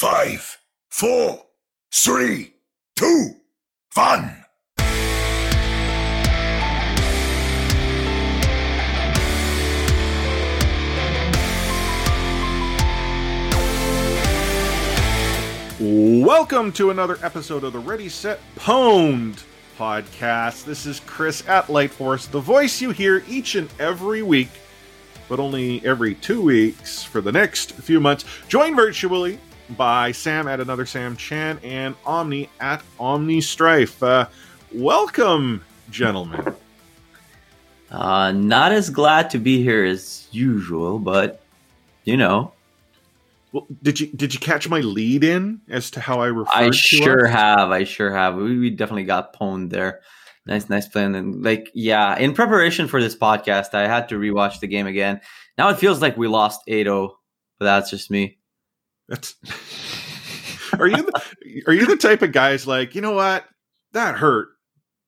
five, four, three, two, one. Welcome to another episode of the Ready Set Pwned podcast. This is Chris at Lightforce, the voice you hear each and every week, but only every two weeks for the next few months. Join virtually by Sam at another Sam Chan and Omni at Omni Strife. Uh, welcome, gentlemen. Uh, not as glad to be here as usual, but you know, Well, did you did you catch my lead in as to how I referred I sure us? have. I sure have. We, we definitely got pwned there. Nice, nice plan. And like, yeah, in preparation for this podcast, I had to rewatch the game again. Now it feels like we lost 8-0, but that's just me. That's are you the, are you the type of guys like you know what that hurt,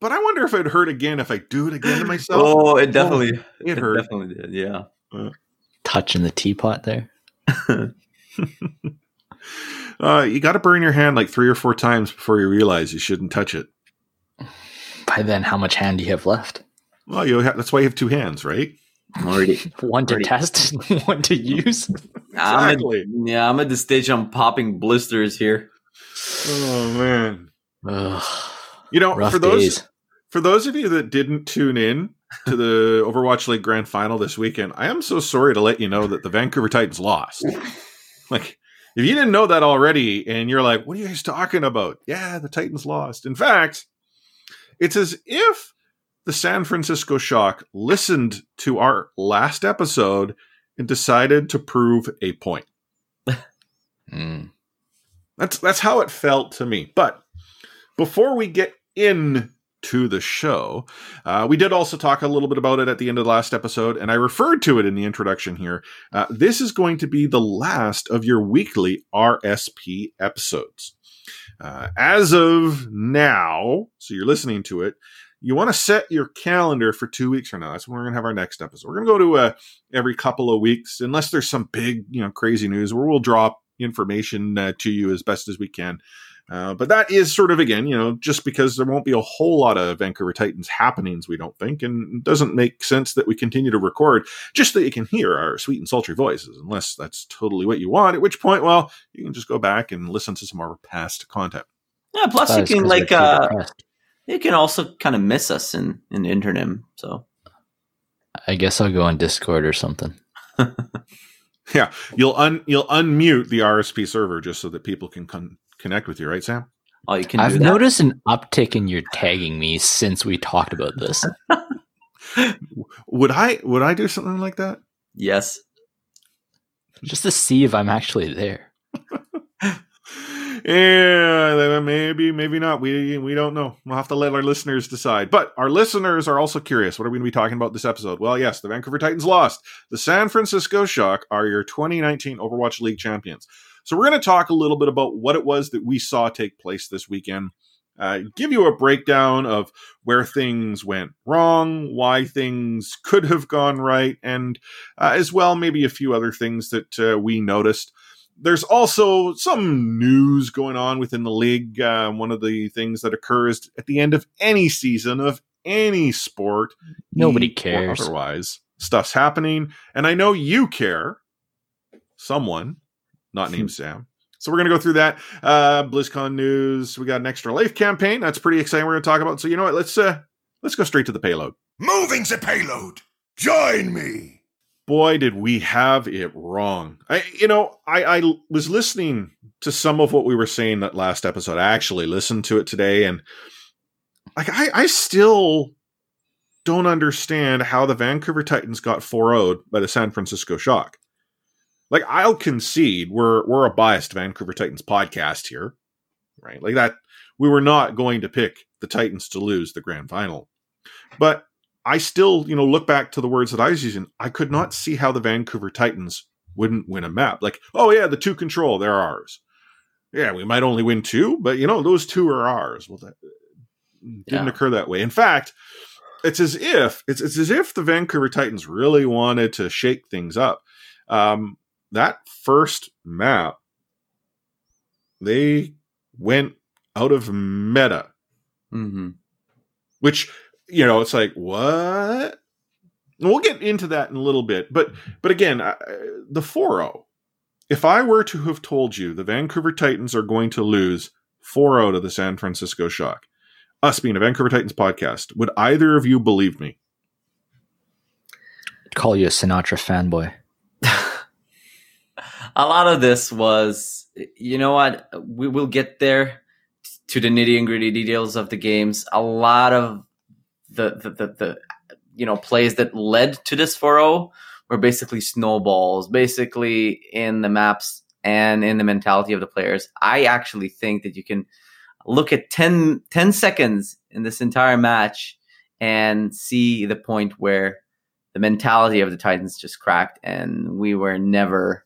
but I wonder if it hurt again if I do it again to myself. Oh, it definitely, it hurt. definitely did. Yeah. touching the teapot there. Uh, you got to burn your hand like three or four times before you realize you shouldn't touch it. By then, how much hand do you have left? Well, you have, that's why you have two hands, right? I'm already. One to Already- test, one to use. I'm at, yeah, I'm at the stage I'm popping blisters here. Oh man! Ugh, You know, rough for those days. for those of you that didn't tune in to the Overwatch League Grand Final this weekend, I am so sorry to let you know that the Vancouver Titans lost. Like, if you didn't know that already, and you're like, "What are you guys talking about?" Yeah, the Titans lost. In fact, it's as if the San Francisco Shock listened to our last episode and decided to prove a point. Mm. That's that's how it felt to me. But before we get in to the show, uh, we did also talk a little bit about it at the end of the last episode, and I referred to it in the introduction here. Uh, this is going to be the last of your weekly RSP episodes. Uh, as of now, so you're listening to it, you want to set your calendar for two weeks from now. That's when we're going to have our next episode. We're going to go to uh, every couple of weeks, unless there's some big, you know, crazy news, where we'll drop information uh, to you as best as we can. Uh, but that is sort of again, you know, just because there won't be a whole lot of Vancouver Titans happenings, we don't think, and it doesn't make sense that we continue to record just that you can hear our sweet and sultry voices, unless that's totally what you want. At which point, well, you can just go back and listen to some of our past content. Yeah. Plus, That you can like uh, depressed. You can also kind of miss us in in the internet. So I guess I'll go on Discord or something. Yeah, you'll un you'll unmute the RSP server just so that people can con- connect with you, right, Sam? oh, you can. I've do noticed an uptick in your tagging me since we talked about this. Would I would I do something like that? Yes. just to see if I'm actually there. Yeah, maybe, maybe not. We we don't know. We'll have to let our listeners decide. But our listeners are also curious. What are we going to be talking about this episode? Well, yes, the Vancouver Titans lost. The San Francisco Shock are your 2019 Overwatch League champions. So we're going to talk a little bit about what it was that we saw take place this weekend. Uh, give you a breakdown of where things went wrong, why things could have gone right, and uh, as well maybe a few other things that uh, we noticed there's also some news going on within the league. Uh, one of the things that occurs at the end of any season of any sport, Nobody cares. Otherwise, stuff's happening, and I know you care. Someone, not named Sam. So we're gonna go through that. Uh, BlizzCon news. We got an extra life campaign. That's pretty exciting. We're gonna talk about. So you know what? Let's uh, let's go straight to the payload. Moving the payload. Join me. Boy did we have it wrong. I you know i i was listening to some of what we were saying that last episode. I actually listened to it today and like i i still don't understand how the vancouver titans got 4 0 by the san francisco shock. Like i'll concede we're we're a biased vancouver titans podcast here right? Like that we were not going to pick the titans to lose the grand final. But I still, you know, look back to the words that I was using. I could not see how the Vancouver Titans wouldn't win a map. Like, oh yeah, the two control, they're ours. Yeah, we might only win two, but you know, those two are ours. Well, that didn't Yeah. occur that way. In fact, it's as if it's, it's as if the Vancouver Titans really wanted to shake things up. Um, that first map they went out of meta, Mm-hmm. which you know it's like what. And We'll get into that in a little bit, but but again, I- the 4-0. If I were to have told you the Vancouver Titans are going to lose 4-0 to the San Francisco Shock, us being a Vancouver Titans podcast, would either of you believe me? I'd call you a Sinatraa fanboy. a lot of this was, you know what? We will get there to the nitty and gritty details of the games. A lot of the the, the, the you know plays that led to this 4-0 were basically snowballs, basically in the maps and in the mentality of the players. I actually think that you can look at 10, 10 seconds in this entire match and see the point where the mentality of the Titans just cracked, and we were never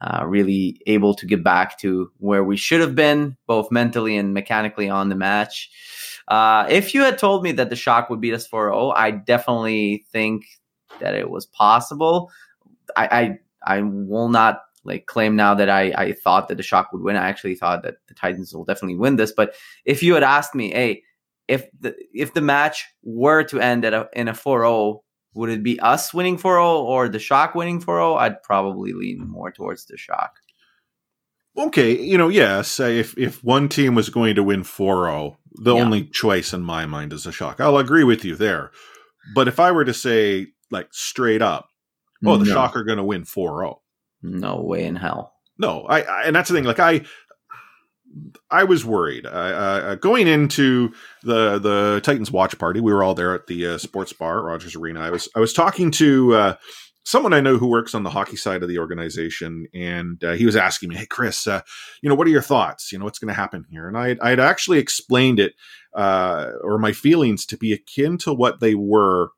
uh, really able to get back to where we should have been, both mentally and mechanically on the match. Uh, if you had told me that the shock would beat us 4 0, I definitely think that it was possible. I, I, I will not like claim now that I, I thought that the shock would win. I actually thought that the Titans will definitely win this. But if you had asked me, hey, if the if the match were to end at a, in a 4-0, would it be us winning 4-0 or the shock winning 4-0? I'd probably lean more towards the shock. Okay, you know, yes, if if one team was going to win 4-0, the Yeah. only choice in my mind is a shock. I'll agree with you there. But if I were to say like straight up, oh, the No. shock are going to win 4-0. No way in hell. No, I, I and that's the thing. Like I, I was worried I, uh, going into the the Titans watch party. We were all there at the uh, sports bar, Rogers Arena. I was I was talking to uh, someone I know who works on the hockey side of the organization, and uh, he was asking me, "Hey, Chris, uh, you know, what are your thoughts? You know, what's going to happen here?" And I I had actually explained it uh, or my feelings to be akin to what they were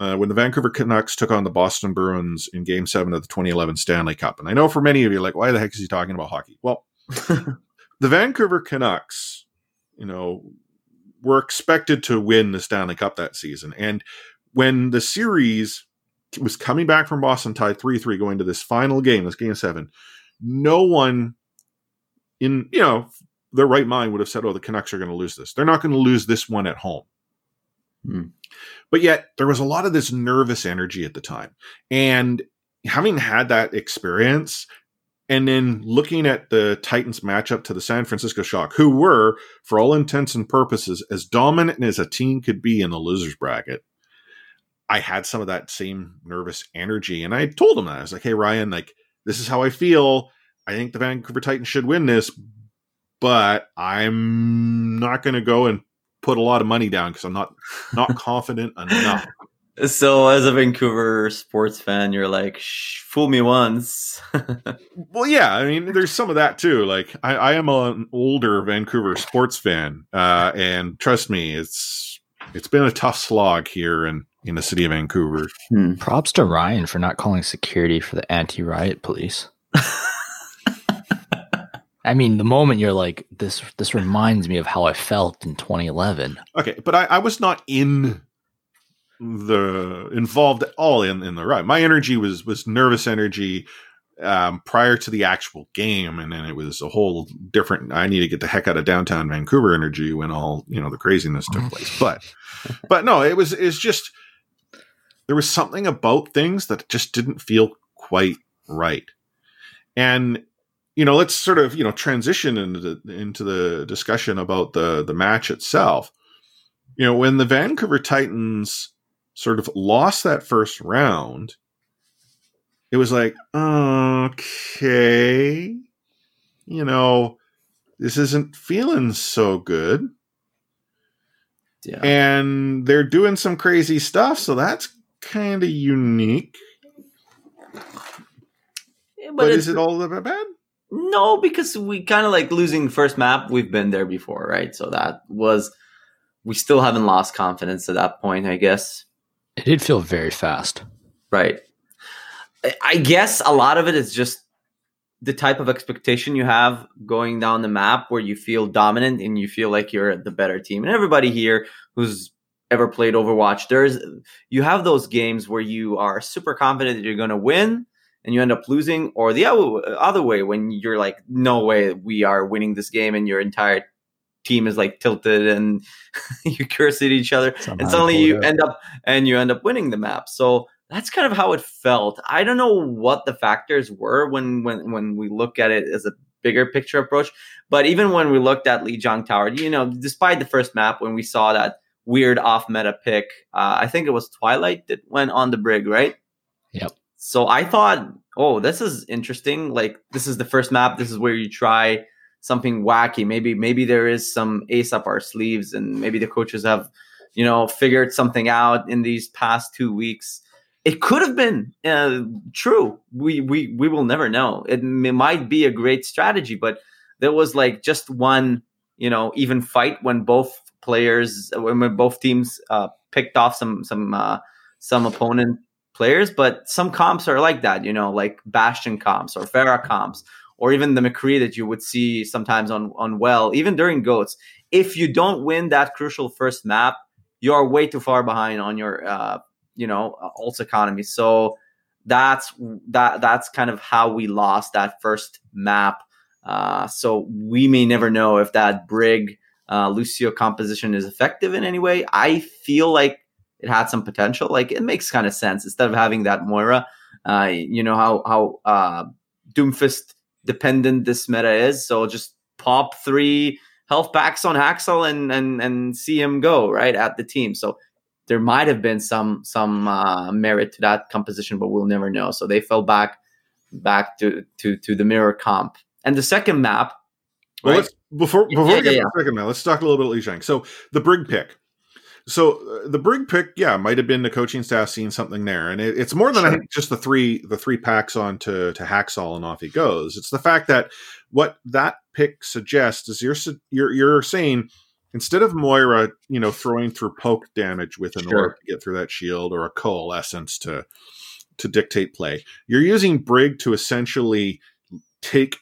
uh, when the Vancouver Canucks took on the Boston Bruins in Game Seven of the 2011 Stanley Cup. And I know for many of you, like, why the heck is he talking about hockey? Well, the Vancouver Canucks, you know, were expected to win the Stanley Cup that season, and when the series was coming back from Boston tied 3-3 going to this final game, this game 7, no one in, you know, their right mind would have said, "Oh, the Canucks are going to lose this. They're not going to lose this one at home." Hmm. But yet, there was a lot of this nervous energy at the time, and having had that experience, and then looking at the Titans matchup to the San Francisco Shock, who were, for all intents and purposes, as dominant as a team could be in the losers bracket, I had some of that same nervous energy, and I told him that I was like, "Hey, Ryan, like this is how I feel. I think the Vancouver Titans should win this, but I'm not going to go and put a lot of money down because I'm not not confident enough." So, as a Vancouver sports fan, you're like, Shh, fool me once. Well, yeah, I mean, there's some of that too. Like, I, I am an older Vancouver sports fan, uh, and trust me, it's it's been a tough slog here in in the city of Vancouver. Props to Ryan for not calling security for the anti-riot police. I mean, the moment you're like, this this reminds me of how I felt in 2011. Okay, but I, I was not in the involved at all in in the ride. My energy was was nervous energy um, prior to the actual game, and then it was a whole different. I need to get the heck out of downtown Vancouver energy when all you know the craziness took place. But but no, it was it's just there was something about things that just didn't feel quite right, and you know let's sort of you know transition into the, into the discussion about the the match itself. You know when the vancouver titans sort of lost that first round it was like okay you know this isn't feeling so good. Yeah. and they're doing some crazy stuff so that's kind of unique but, it's- is it all that bad No, because we kind of like losing first map. We've been there before, right? So that was we still haven't lost confidence at that point, I guess. It did feel very fast. Right. I- I guess a lot of it is just the type of expectation you have going down the map where you feel dominant and you feel like you're the better team. And everybody here who's ever played Overwatch, there's you have those games where you are super confident that you're going to win and you end up losing, or the other way when you're like, no way, we are winning this game, and your entire team is like tilted and you curse at each other, Somehow and suddenly you out. end up and you end up winning the map. So that's kind of how it felt. I don't know what the factors were when when when we look at it as a bigger picture approach, but even when we looked at Li Jiang Tower, you know, despite the first map when we saw that weird off meta pick, uh, I think it was Twilight that went on the brig, right? Yep. So I thought, oh, this is interesting. Like this is the first map. This is where you try something wacky. Maybe maybe there is some ace up our sleeves, and maybe the coaches have, you know, figured something out in these past two weeks. It could have been uh, true. We we we will never know. It, m- might be a great strategy, but there was like just one, you know, even fight when both players, when both teams uh, picked off some some uh, some opponent players. But some comps are like that, you know, like Bastion comps or Pharah comps, or even the McCree that you would see sometimes on on well, even during goats. If you don't win that crucial first map, you are way too far behind on your uh, you know alt economy. So that's that that's kind of how we lost that first map. Uh, so we may never know if that Brig uh, Lucio composition is effective in any way. I feel like it had some potential. Like it makes kind of sense instead of having that Moira. Uh, you know how how uh, Doomfist dependent this meta is. So just pop three health packs on Haksal and and and see him go right at the team. So there might have been some some uh, merit to that composition, but we'll never know. So they fell back back to to to the mirror comp. And the second map, Well, right? let's before before Yeah, we get yeah, to the second man, let's talk a little bit about Li Jiang. So the Brig pick. So uh, the Brig pick, yeah, might have been the coaching staff seeing something there, and it, it's more than I think just the three the three packs on to to Haksal and off he goes. It's the fact that what that pick suggests is you're you're you're saying instead of Moira, you know, throwing through poke damage with an Sure. orb to get through that shield or a coalescence to to dictate play, you're using Brig to essentially take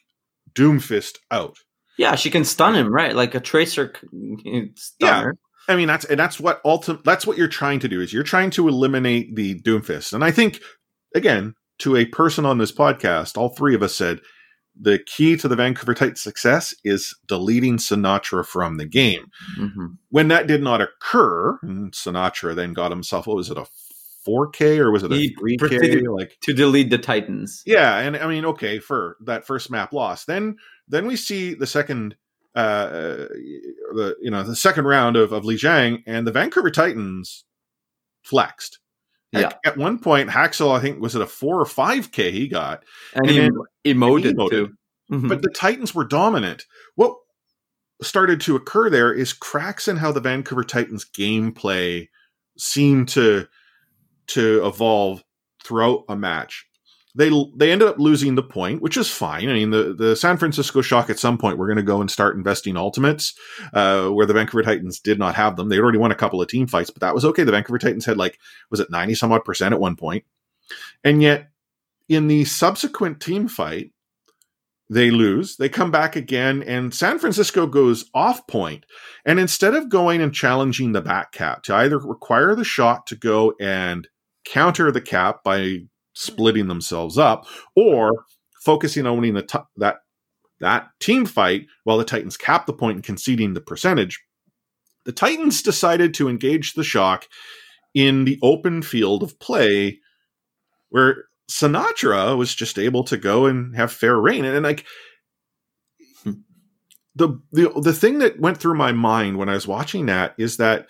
Doomfist out. Yeah, she can stun him, right? Like a tracer c- stunner. I mean that's and that's what ultimate that's what you're trying to do is you're trying to eliminate the Doomfist. And I think again, to a person on this podcast, all three of us said the key to the Vancouver Titans success is deleting Sinatraa from the game. Mhm. When that did not occur, and Sinatraa then got himself what was it a 4K or was it a He 3K proceeded- like To delete the Titans. yeah, and I mean, okay, for that first map loss, then then we see the second, uh, the you know the second round of of Li Jiang, and the Vancouver Titans flexed. At- Yeah. At, one point, Haksal, I think, was it a four or five K he got, And, And he then- emoted, emoted. too. Mhm. but the Titans were dominant. What started to occur there is cracks in how the Vancouver Titans gameplay seemed to to evolve throughout a match. They they ended up losing the point, which is fine. I mean, the the San Francisco Shock at some point we're going to go and start investing ultimates, uh, where the Vancouver Titans did not have them. They already won a couple of team fights, but that was okay. The Vancouver Titans had like was it ninety some odd percent at one point, and yet in the subsequent team fight, they lose. They come back again, and San Francisco goes off point. And instead of going and challenging the back cap to either require the Shock to go and counter the cap by splitting themselves up, or focusing on winning the t- that that team fight while the Titans cap the point and conceding the percentage, the Titans decided to engage the shock in the open field of play where Sinatraa was just able to go and have fair reign. And, and like the, the the thing that went through my mind when I was watching that is that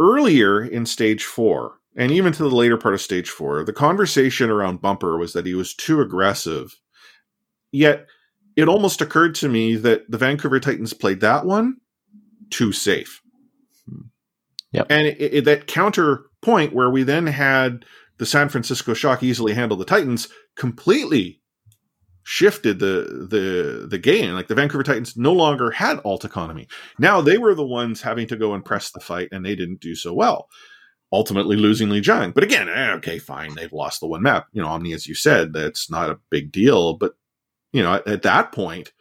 earlier in stage four, and even to the later part of stage four, the conversation around Bumper was that he was too aggressive. Yet it almost occurred to me that the Vancouver Titans played that one too safe. Hmm. Yep. And it, it, that counterpoint where we then had the San Francisco Shock easily handle the Titans completely shifted the the the game. Like the Vancouver Titans no longer had alt economy. Now they were the ones having to go and press the fight, and they didn't do so well. Ultimately losing Li Jiang. But again, eh, okay, fine. They've lost the one map. You know, Omni, as you said, that's not a big deal. But you know, at, at that point,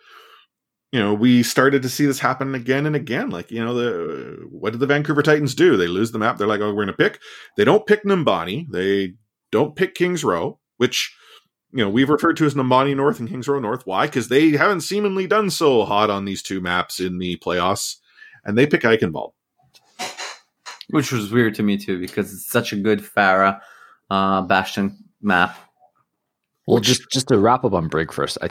you know, we started to see this happen again and again. Like, you know, the what did the Vancouver Titans do? They lose the map. They're like, oh, we're going to pick. They don't pick Numbani. They don't pick Kings Row, which you know, we've referred to as Numbani North and Kings Row North. Why? Because they haven't seemingly done so hot on these two maps in the playoffs, and they pick Eichenwald. Which was weird to me too because it's such a good Pharah uh, Bastion map. Well, just just to wrap up on Brig first, I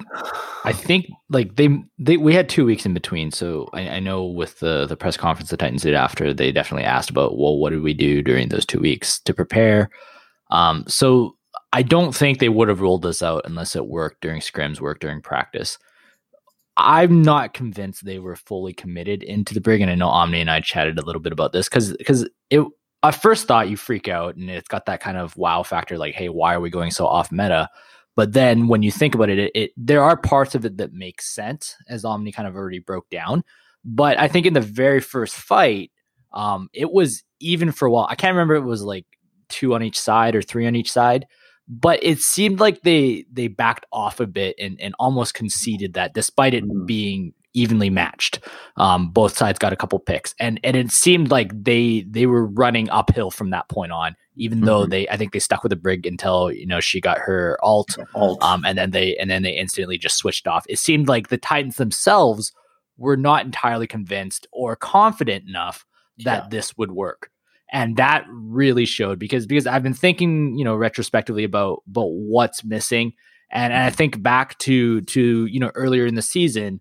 I think like they they we had two weeks in between, so I, I know with the the press conference the Titans did after they definitely asked about well what did we do during those two weeks to prepare. Um, so I don't think they would have rolled this out unless it worked during scrims, worked during practice. I'm not convinced they were fully committed into the brig, and I know Omni and I chatted a little bit about this because because it at first thought you freak out and it's got that kind of wow factor, like hey, why are we going so off meta? But then when you think about it, it, it there are parts of it that make sense, as Omni kind of already broke down. But I think in the very first fight, um, it was even for a while. I can't remember it was like two on each side or three on each side but it seemed like they they backed off a bit and, and almost conceded that despite it Mm. being evenly matched um, both sides got a couple picks and and it seemed like they they were running uphill from that point on even though Mhm. they i think they stuck with the brig until you know she got her alt Alt. um, and then they and then they instantly just switched off. It seemed like the Titans themselves were not entirely convinced or confident enough that Yeah. this would work, and that really showed because because I've been thinking you know retrospectively about about what's missing, and, and I think back to to you know earlier in the season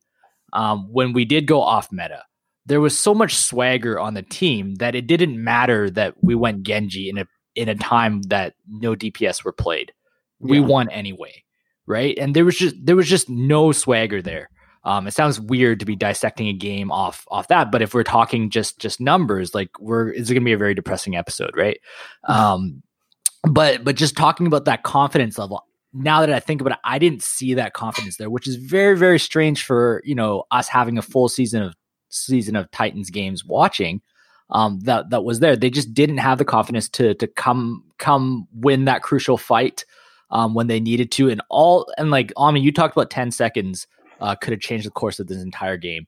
um, when we did go off meta. There was so much swagger on the team that it didn't matter that we went Genji in a in a time that no DPS were played we Yeah. won anyway right and there was just there was just no swagger there um it sounds weird to be dissecting a game off off that but if we're talking just just numbers like we're it's going to be a very depressing episode right um but but just talking about that confidence level now that i think about it i didn't see that confidence there which is very very strange for you know us having a full season of season of titans games watching um, that that was there. They just didn't have the confidence to to come come win that crucial fight um, when they needed to. And all and like Ami, you talked about ten seconds uh, could have changed the course of this entire game.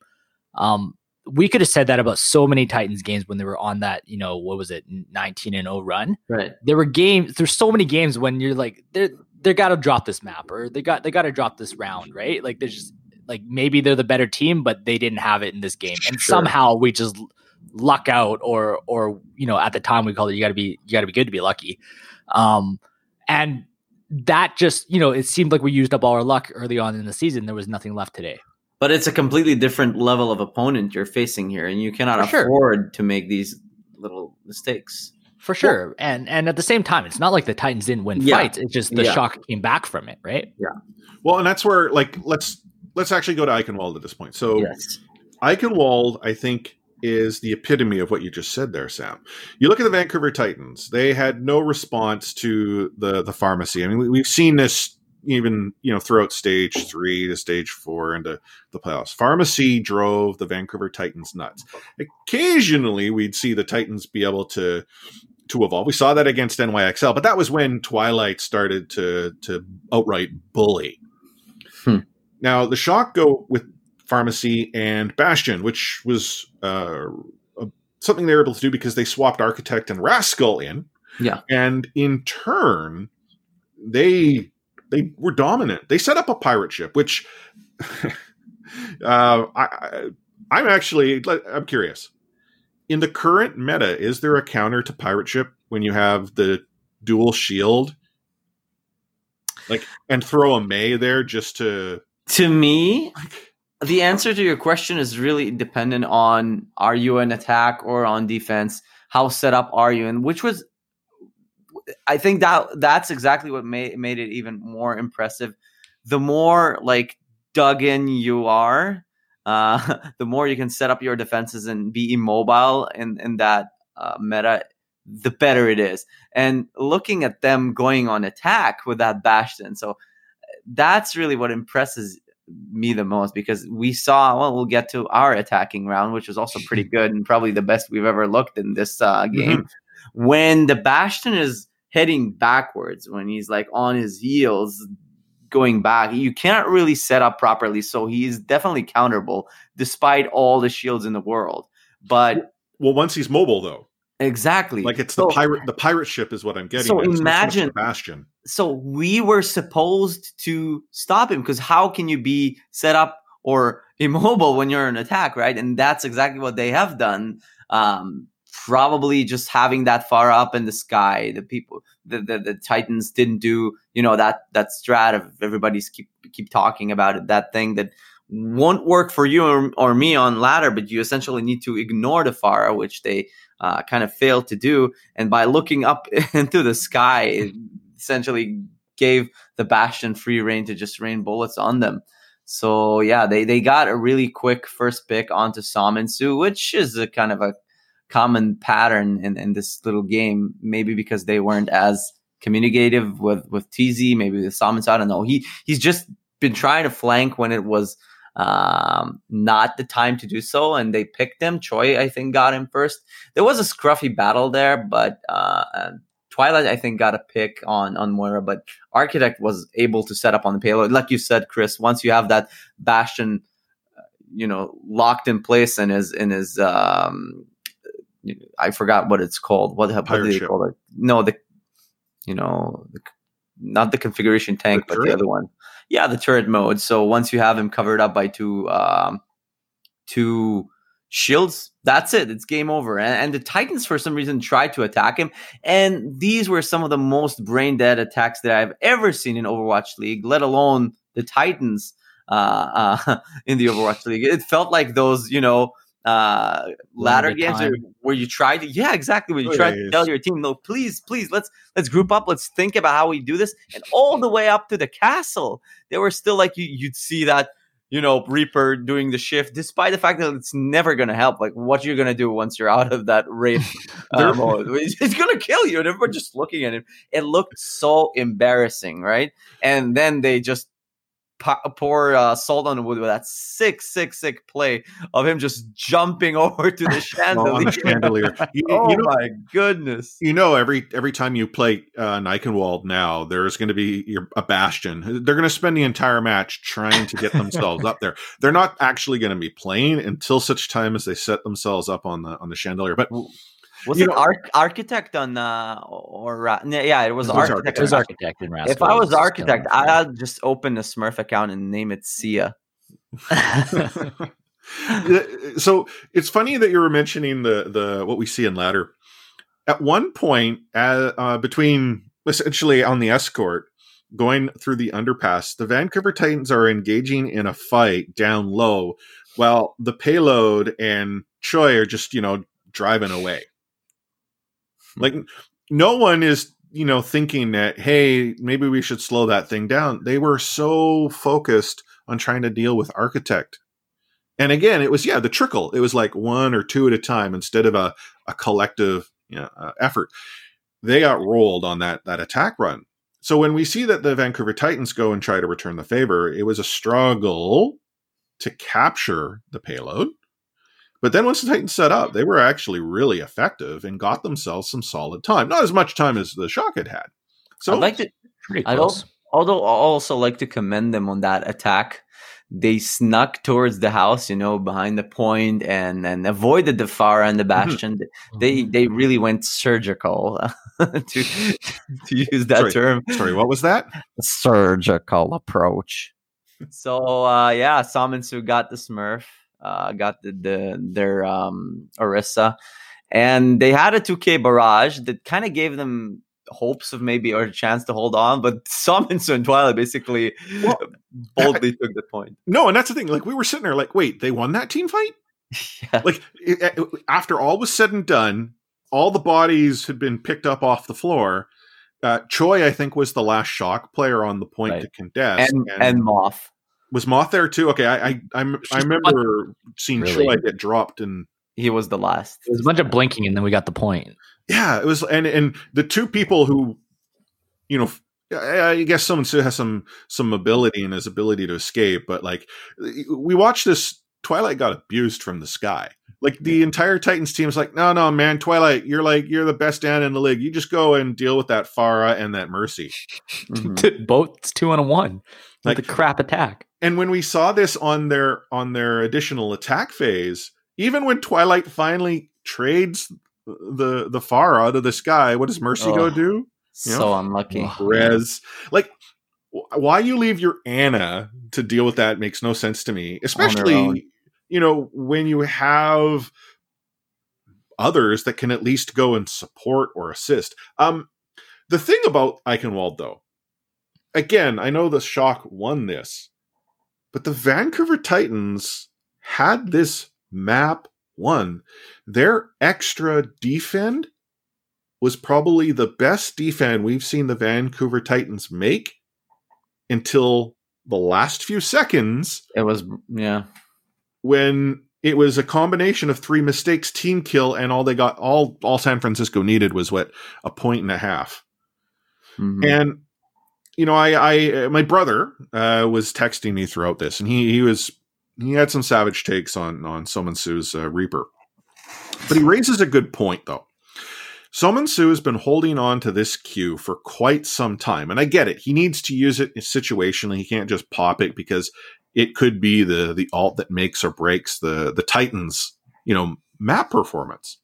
Um, we could have said that about so many Titans games when they were on that you know what was it nineteen and zero run. right. There were games. There's so many games when you're like they're, they got to drop this map or they got they got to drop this round, right? Like there's just like maybe they're the better team, but they didn't have it in this game, and Sure. somehow we just luck out or or you know at the time we called it you got to be you got to be good to be lucky um and that just you know it seemed like we used up all our luck early on in the season there was nothing left today But it's a completely different level of opponent you're facing here, and you cannot For sure. afford to make these little mistakes. for sure and and at the same time it's not like the titans didn't win Yeah. fights it's just the Yeah. shock came back from it right Yeah. Well, and that's where like let's let's actually go to Eichenwald at this point. So yes. Eichenwald, I think, is the epitome of what you just said there, Sam. You look at the Vancouver Titans; they had no response to the the Pharmercy. I mean, we, we've seen this even you know throughout stage three to stage four into the playoffs. Pharmercy drove the Vancouver Titans nuts. Occasionally, we'd see the Titans be able to to evolve. We saw that against NYXL, but that was when Twilight started to to outright bully. Hmm. Now the shock go with Pharmercy and Bastion, which was uh, something they were able to do because they swapped Architect and Rascal in. Yeah. and in turn, they they were dominant. They set up a pirate ship, which uh, I, I I'm actually I'm curious. In the current meta, is there a counter to pirate ship when you have the dual shield? Like and throw a Mei there just to To me, like the answer to your question is really dependent on are you an attack or on defense? How set up are you? And which was, I think that that's exactly what made made it even more impressive. The more like dug in you are, uh, the more you can set up your defenses and be immobile in in that uh, meta, the better it is. And looking at them going on attack with that Bastion, so that's really what impresses me the most because we saw well we'll get to our attacking round which was also pretty good and probably the best we've ever looked in this uh, game. When the bastion is heading backwards when he's like on his heels going back you can't really set up properly so he's definitely counterable despite all the shields in the world. But well, once he's mobile though. Exactly. Like it's So- the pirate the pirate ship is what I'm getting. So at. So imagine- Bastion. so we were supposed to stop him because how can you be set up or immobile when you're in attack, right? And that's exactly what they have done. Um, probably just having that far up in the sky, the people, the, the the Titans didn't do, you know, that that strat of everybody's keep keep talking about it, that thing that won't work for you or, or me on ladder, but you essentially need to ignore the Pharah, which they uh, kind of failed to do. And by looking up into the sky, it essentially gave the Bastion free reign to just rain bullets on them. So yeah, they, they got a really quick first pick onto Seominsoo, which is a kind of a common pattern in, in this little game. Maybe because they weren't as communicative with with TZ, maybe with Seominsoo. I don't know. He he's just been trying to flank when it was um not the time to do so and they picked him. Choi i think got him first. There was a scruffy battle there but uh twilight i think got a pick on on moira but architect was able to set up on the payload. Like you said chris once you have that bastion uh, you know locked in place and is in his um i forgot what it's called. What, what do they call it? No the you know the, not the configuration tank The but the other one. Yeah the turret mode. So once you have him covered up by two um two shields that's it. It's game over. And, and the titans for some reason tried to attack him. And these were some of the most brain dead attacks that i've ever seen in overwatch league let alone the titans uh, uh in the overwatch league. It felt like those you know uh ladder games where, where you try to yeah exactly where you try to tell your team no please please let's let's group up let's think about how we do this and all the way up to the castle they were still like you you'd see that you know reaper doing the shift despite the fact that it's never going to help like what you're going to do once you're out of that raid mode. It's, going to kill you and everyone just looking at him. It looked so embarrassing right? And then they just pour uh, salt on the wood with that sick sick sick play of him just jumping over to the chandelier the chandelier. You, oh you know, my goodness you know, every every time you play uh, now, there's going to be your, a bastion. They're going to spend the entire match trying to get themselves up there. They're not actually going to be playing until such time as they set themselves up on the on the chandelier. But was You it know- Arch- architect on uh or uh, yeah it was, It was architect, It was Architect. architect and Rascal. if i was architect i'd just open a smurf account and name it sia so it's funny that you were mentioning the the what we see in ladder. At one point, uh, uh, between essentially on the escort going through the underpass, the Vancouver Titans are engaging in a fight down low, while the payload and Choi are just you know driving away. Like no one is you know thinking that hey maybe we should slow that thing down. They were so focused on trying to deal with Architect and again, it was yeah the trickle. It was like one or two at a time instead of a a collective you know, uh, effort. They got rolled on that that attack run. So when we see that the Vancouver Titans go and try to return the favor, it was a struggle to capture the payload. But then once the Titans set up, they were actually really effective and got themselves some solid time. Not as much time as the Shock had had. So i'd like to Pretty I close. don't, although I also like to commend them on that attack. They snuck towards the house, you know, behind the point, and and avoided the Pharah and the Bastion. They they really went surgical to to use that Sorry. term. sorry, what was that? Surgical approach. So uh, yeah, Seominsoo got the Smurf, uh, got the, the their um, Orisa, and they had a 2K barrage that kind of gave them hopes of maybe or a chance to hold on, but Saminsu and Twilight basically Well, boldly took the point. No, and that's the thing. Like we were sitting there, like, wait, they won that team fight? Yeah. like it- it- after all was said and done, all the bodies had been picked up off the floor. Uh, Choi, I think, was the last shock player on the point Right. to contest, and and Moth. Was Moth there too? Okay, I I I'm, I remember seeing Really? Choi get dropped, and He was the last. It was a bunch of blinking, and then we got the point. yeah, it was, and and the two people who, you know. I I guess someone still has some some ability and his ability to escape, but like we watched this Twilight got abused from the sky. Like the entire Titans team is like, no, no, man, Twilight, you're like you're the best down in the league. You just go and deal with that Pharah and that Mercy. Mhm. Both two on a one. Like- Like the crap attack. And when we saw this on their on their additional attack phase, even when Twilight finally trades the the far out of the sky. What does Mercy go Oh. do? You so know? unlucky. Res, like, why you leave your Ana to deal with that makes no sense to me. Especially, you know, when you have others that can at least go and support or assist. Um, the thing about Eichenwald, though, again, I know the Shock won this, but the Vancouver Titans had this map won. Their extra defend was probably the best defend we've seen the Vancouver Titans make until the last few seconds It was yeah. when it was a combination of three mistakes, team kill, and all they got all all San Francisco needed was what a point and a half. Mhm. And you know, I, I my brother uh, was texting me throughout this, and he he was he had some savage takes on on Seominsoo's uh, Reaper, but he raises a good point though. Seominsoo has been holding on to this Q for quite some time, and I get it. He needs to use it situationally. He can't just pop it because it could be the the alt that makes or breaks the the Titans, you know, map performance.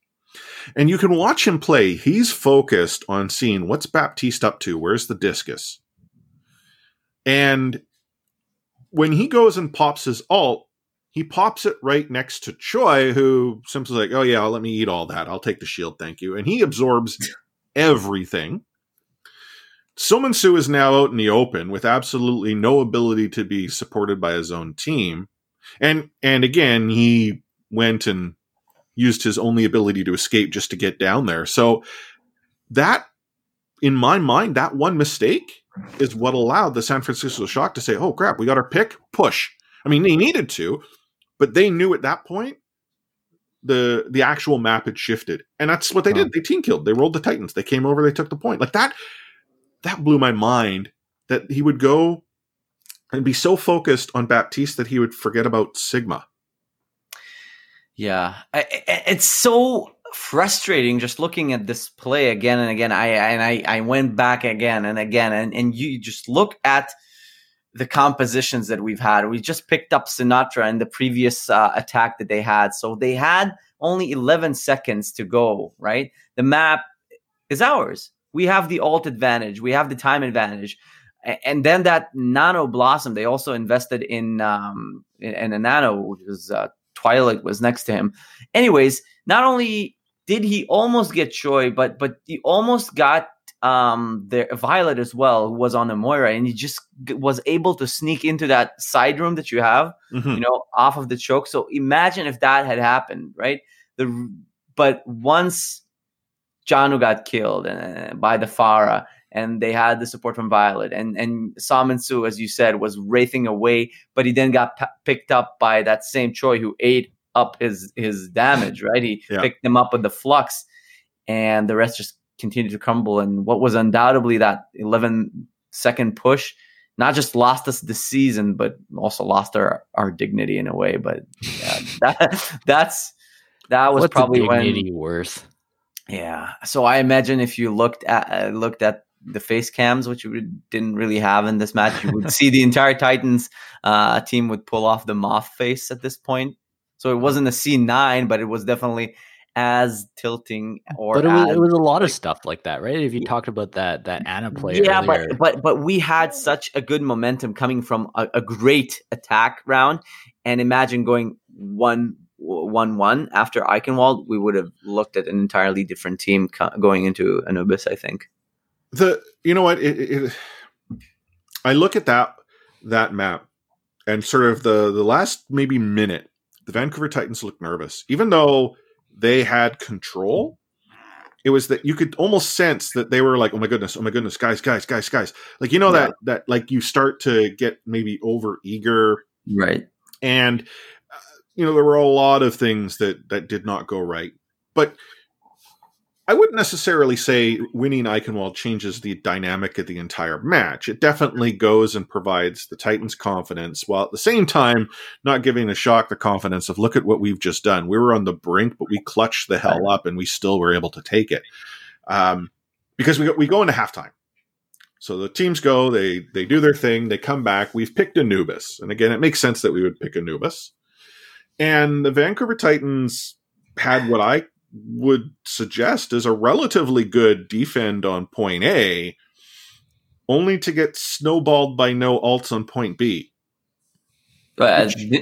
And you can watch him play. He's focused on seeing what's Baptiste up to. Where's the discus? And when he goes and pops his alt, he pops it right next to Choi, who simply like, "Oh yeah, let me eat all that. I'll take the shield, thank you." And he absorbs everything. Su is now out in the open with absolutely no ability to be supported by his own team. And and again, he went and used his only ability to escape just to get down there. So that in my mind, that one mistake is what allowed the San Francisco Shock to say, "Oh crap, we got our pick, push." I mean, they needed to, but they knew at that point the the actual map had shifted, and that's what they did. They team killed. They rolled the Titans. They came over. They took the point. Like that. That blew my mind. That he would go and be so focused on Baptiste that he would forget about Sigma. Yeah, it's so frustrating just looking at this play again and again. I and I, I went back again and again, and and you just look at the compositions that we've had. We just picked up Sinatraa in the previous uh, attack that they had, so they had only 11 seconds to go. Right, the map is ours. We have the alt advantage. We have the time advantage. And then that nano blossom, they also invested in um in, a nano, which uh, Twilight was next to him. Anyways, not only did he almost get Choi, but but he almost got um the Violet as well, who was on a Moira, and he just was able to sneak into that side room that you have, Mhm. you know, off of the choke. So imagine if that had happened, right? The but once Jjanu got killed uh, by the Pharah, and they had the support from Violet, and and Seominsoo, as you said, was wraithing away, but he then got p- picked up by that same Choi who ate up his his damage. Right, he Yeah. picked him up with the flux, and the rest just continued to crumble. And what was undoubtedly that 11 second push. Not just lost us the season, but also lost our, our dignity in a way. But yeah, that that's that was What's probably the when dignity worth? yeah. So I imagine if you looked at uh, looked at the face cams, which we didn't really have in this match, you would see the entire Titans uh, team would pull off the moth face at this point. So it wasn't a C nine, but it was definitely as tilting or But it was, as- it was a lot of like- stuff like that, right? If you talked about that that Ana play yeah, earlier, but but but we had such a good momentum coming from a, a great attack round, and imagine going one one one after Eichenwald, we would have looked at an entirely different team co- going into Anubis. I think. the you know what it, it, it- i look at that that map and sort of the the last maybe minute the vancouver titans looked nervous even though they had control it was that you could almost sense that they were like oh my goodness oh my goodness guys guys guys guys like you know Yeah. that that like you start to get maybe over eager Right. and uh, you know there were a lot of things that that did not go right but i wouldn't necessarily say winning eichenwald changes the dynamic of the entire match. It definitely goes and provides the titans confidence while at the same time not giving the shock the confidence of look at what we've just done. We were on the brink but we clutched the hell up and we still were able to take it. Um, because we go, we go into halftime. So the teams go, they they do their thing, they come back. We've picked Anubis, and again, it makes sense that we would pick Anubis. And the Vancouver Titans had what I would suggest is a relatively good defend on point A, only to get snowballed by no alts on point B. But uh,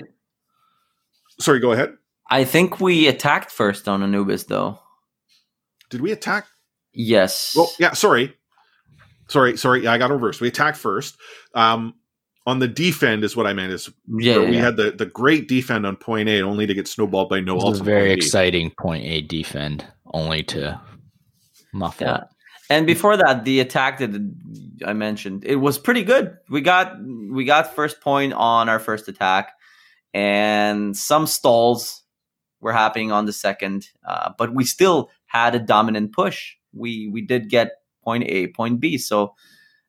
Sorry, go ahead. I think we attacked first on Anubis, though. Did we attack? Yes. Well, yeah, sorry. Sorry, sorry. Yeah, I got reversed. We attacked first. Um, on the defend is what I meant. Is yeah, where we yeah. had the, the great defend on point A, only to get snowballed by no It was a very point exciting point A defend, only to muffle. Yeah. And before that, the attack that I mentioned, it was pretty good. We got we got first point on our first attack, and some stalls were happening on the second, uh, but we still had a dominant push. We we did get point A, point B. So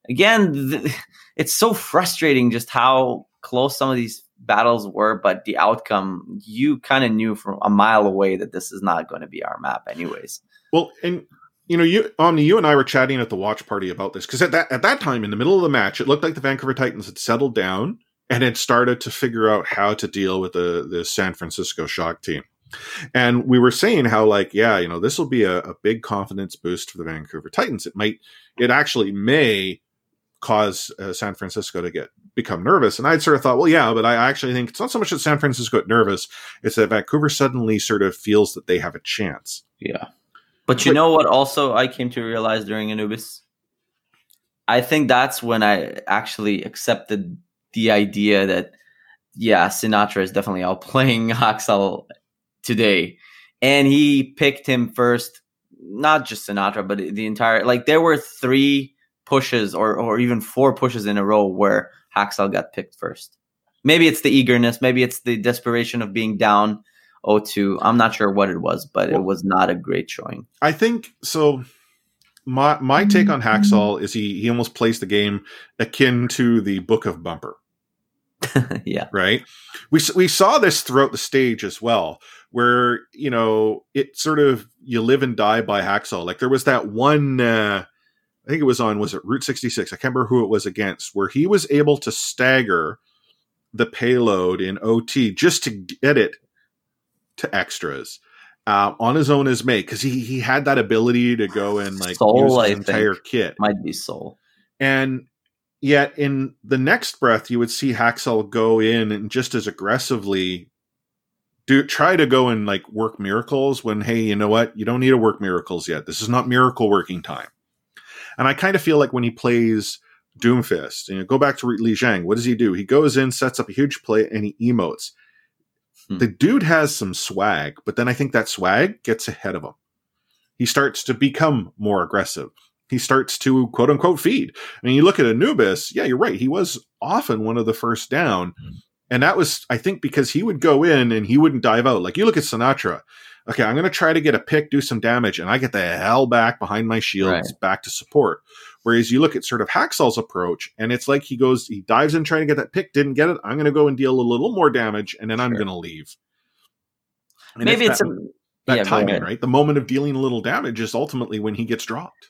again, th- it's so frustrating just how close some of these battles were, but the outcome you kind of knew from a mile away that this is not going to be our map, anyways. Well, and you know, you Omni, you and I were chatting at the watch party about this because at that at that time in the middle of the match, it looked like the Vancouver Titans had settled down and had started to figure out how to deal with the the San Francisco Shock team. And we were saying how, like, yeah, you know, this will be a, a big confidence boost for the Vancouver Titans. It might, it actually may cause uh, San Francisco to get become nervous. And I'd sort of thought, well, yeah, but I actually think it's not so much that San Francisco got nervous; it's that Vancouver suddenly sort of feels that they have a chance. Yeah. But you But- know what also I came to realize during Anubis? I think that's when I actually accepted the idea that yeah, Sinatraa is definitely outplaying Haksal today. And he picked him first, not just Sinatraa, but the entire like there were three pushes or or even four pushes in a row where Haksal got picked first. Maybe it's the eagerness, maybe it's the desperation of being down 0-2. I'm not sure what it was, but Well- it was not a great showing. I think so. My my take on Haksal is he he almost plays the game akin to the Book of Bumper, yeah. right? We we saw this throughout the stage as well, where you know it sort of you live and die by Haksal. Like there was that one, uh, I think it was on was it Route sixty six? I can't remember who it was against, where he was able to stagger the payload in OT just to get it to extras uh, on his own as Mei because he he had that ability to go and like Soul, use his I entire think. kit, Might be Soul. and yet in the next breath you would see Haksal go in and just as aggressively do try to go and like work miracles when hey you know what you don't need to work miracles yet this is not miracle working time, and I kind of feel like when he plays. Doomfist, you know, go back to Li Jiang. What does he do? He goes in, sets up a huge play, and he emotes Hmm. the dude has some swag, but then I think that swag gets ahead of him. He starts to become more aggressive. He starts to quote unquote feed. I mean, you look at Anubis, yeah, you're right. He was often one of the first down. And that was, I think, because he would go in and he wouldn't dive out. Like you look at Sinatraa. Okay, I'm going to try to get a pick, do some damage, and I get the hell back behind my shields, back to support. Whereas you look at sort of Haksal's approach, and it's like he goes, he dives in trying to get that pick, didn't get it. I'm going to go and deal a little more damage, and then I'm going to leave. And Maybe it's, that, a that yeah, timing, right? The moment of dealing a little damage is ultimately when he gets dropped.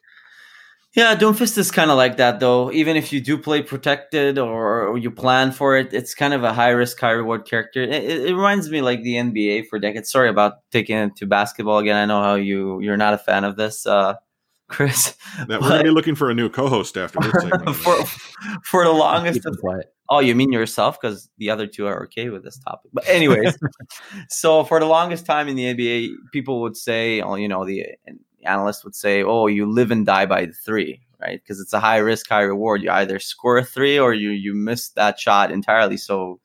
Yeah, Doomfist is kind of like that though. Even if you do play protected or, or you plan for it, it's kind of a high risk, high reward character. It, it, it reminds me like the NBA for decades. Sorry about taking it to basketball again. I know how you you're not a fan of this, uh, Chris. That we're going to be looking for a new co-host after this segment. for for the longest of. Oh, you mean yourself? Because the other two are okay with this topic. But anyways, so for the longest time in the NBA, people would say, oh, you know, the analyst would say, oh, you live and die by the three, right? Because it's a high risk, high reward. You either score a three or you you miss that shot entirely. So,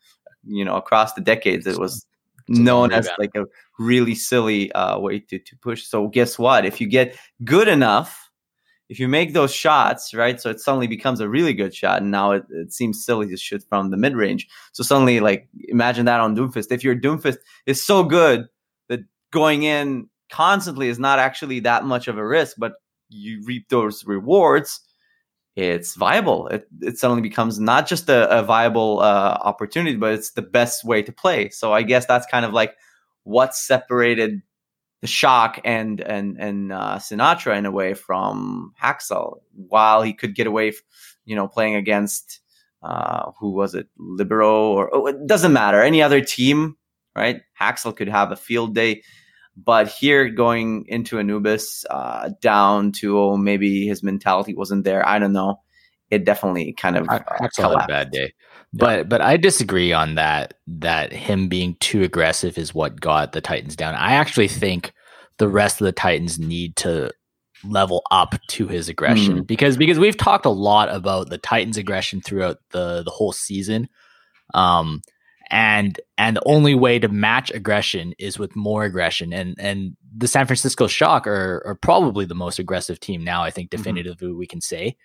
you know, across the decades, it was known as like a really silly uh, way to to push. So guess what? If you get good enough if you make those shots, right, so it suddenly becomes a really good shot, and now it, it seems silly to shoot from the mid range. So suddenly, like, imagine that on Doomfist. If your Doomfist is so good that going in constantly is not actually that much of a risk, but you reap those rewards, it's viable. It, it suddenly becomes not just a, a viable uh, opportunity, but it's the best way to play. So I guess that's kind of like what separated the shock and and and uh, Sinatraa in a way from Haksal, while he could get away, f- you know, playing against uh, who was it, Libero or oh, it doesn't matter any other team, right? Haksal could have a field day. But here, going into Anubis, uh, down to oh, maybe his mentality wasn't there. I don't know. It definitely kind of uh, Haksal had a bad day. But but I disagree on that. That him being too aggressive is what got the Titans down. I actually think the rest of the Titans need to level up to his aggression Mhm. because because we've talked a lot about the Titans aggression throughout the the whole season. Um and and the only way to match aggression is with more aggression and and the San Francisco Shock are are probably the most aggressive team now I think Mhm. definitively we can say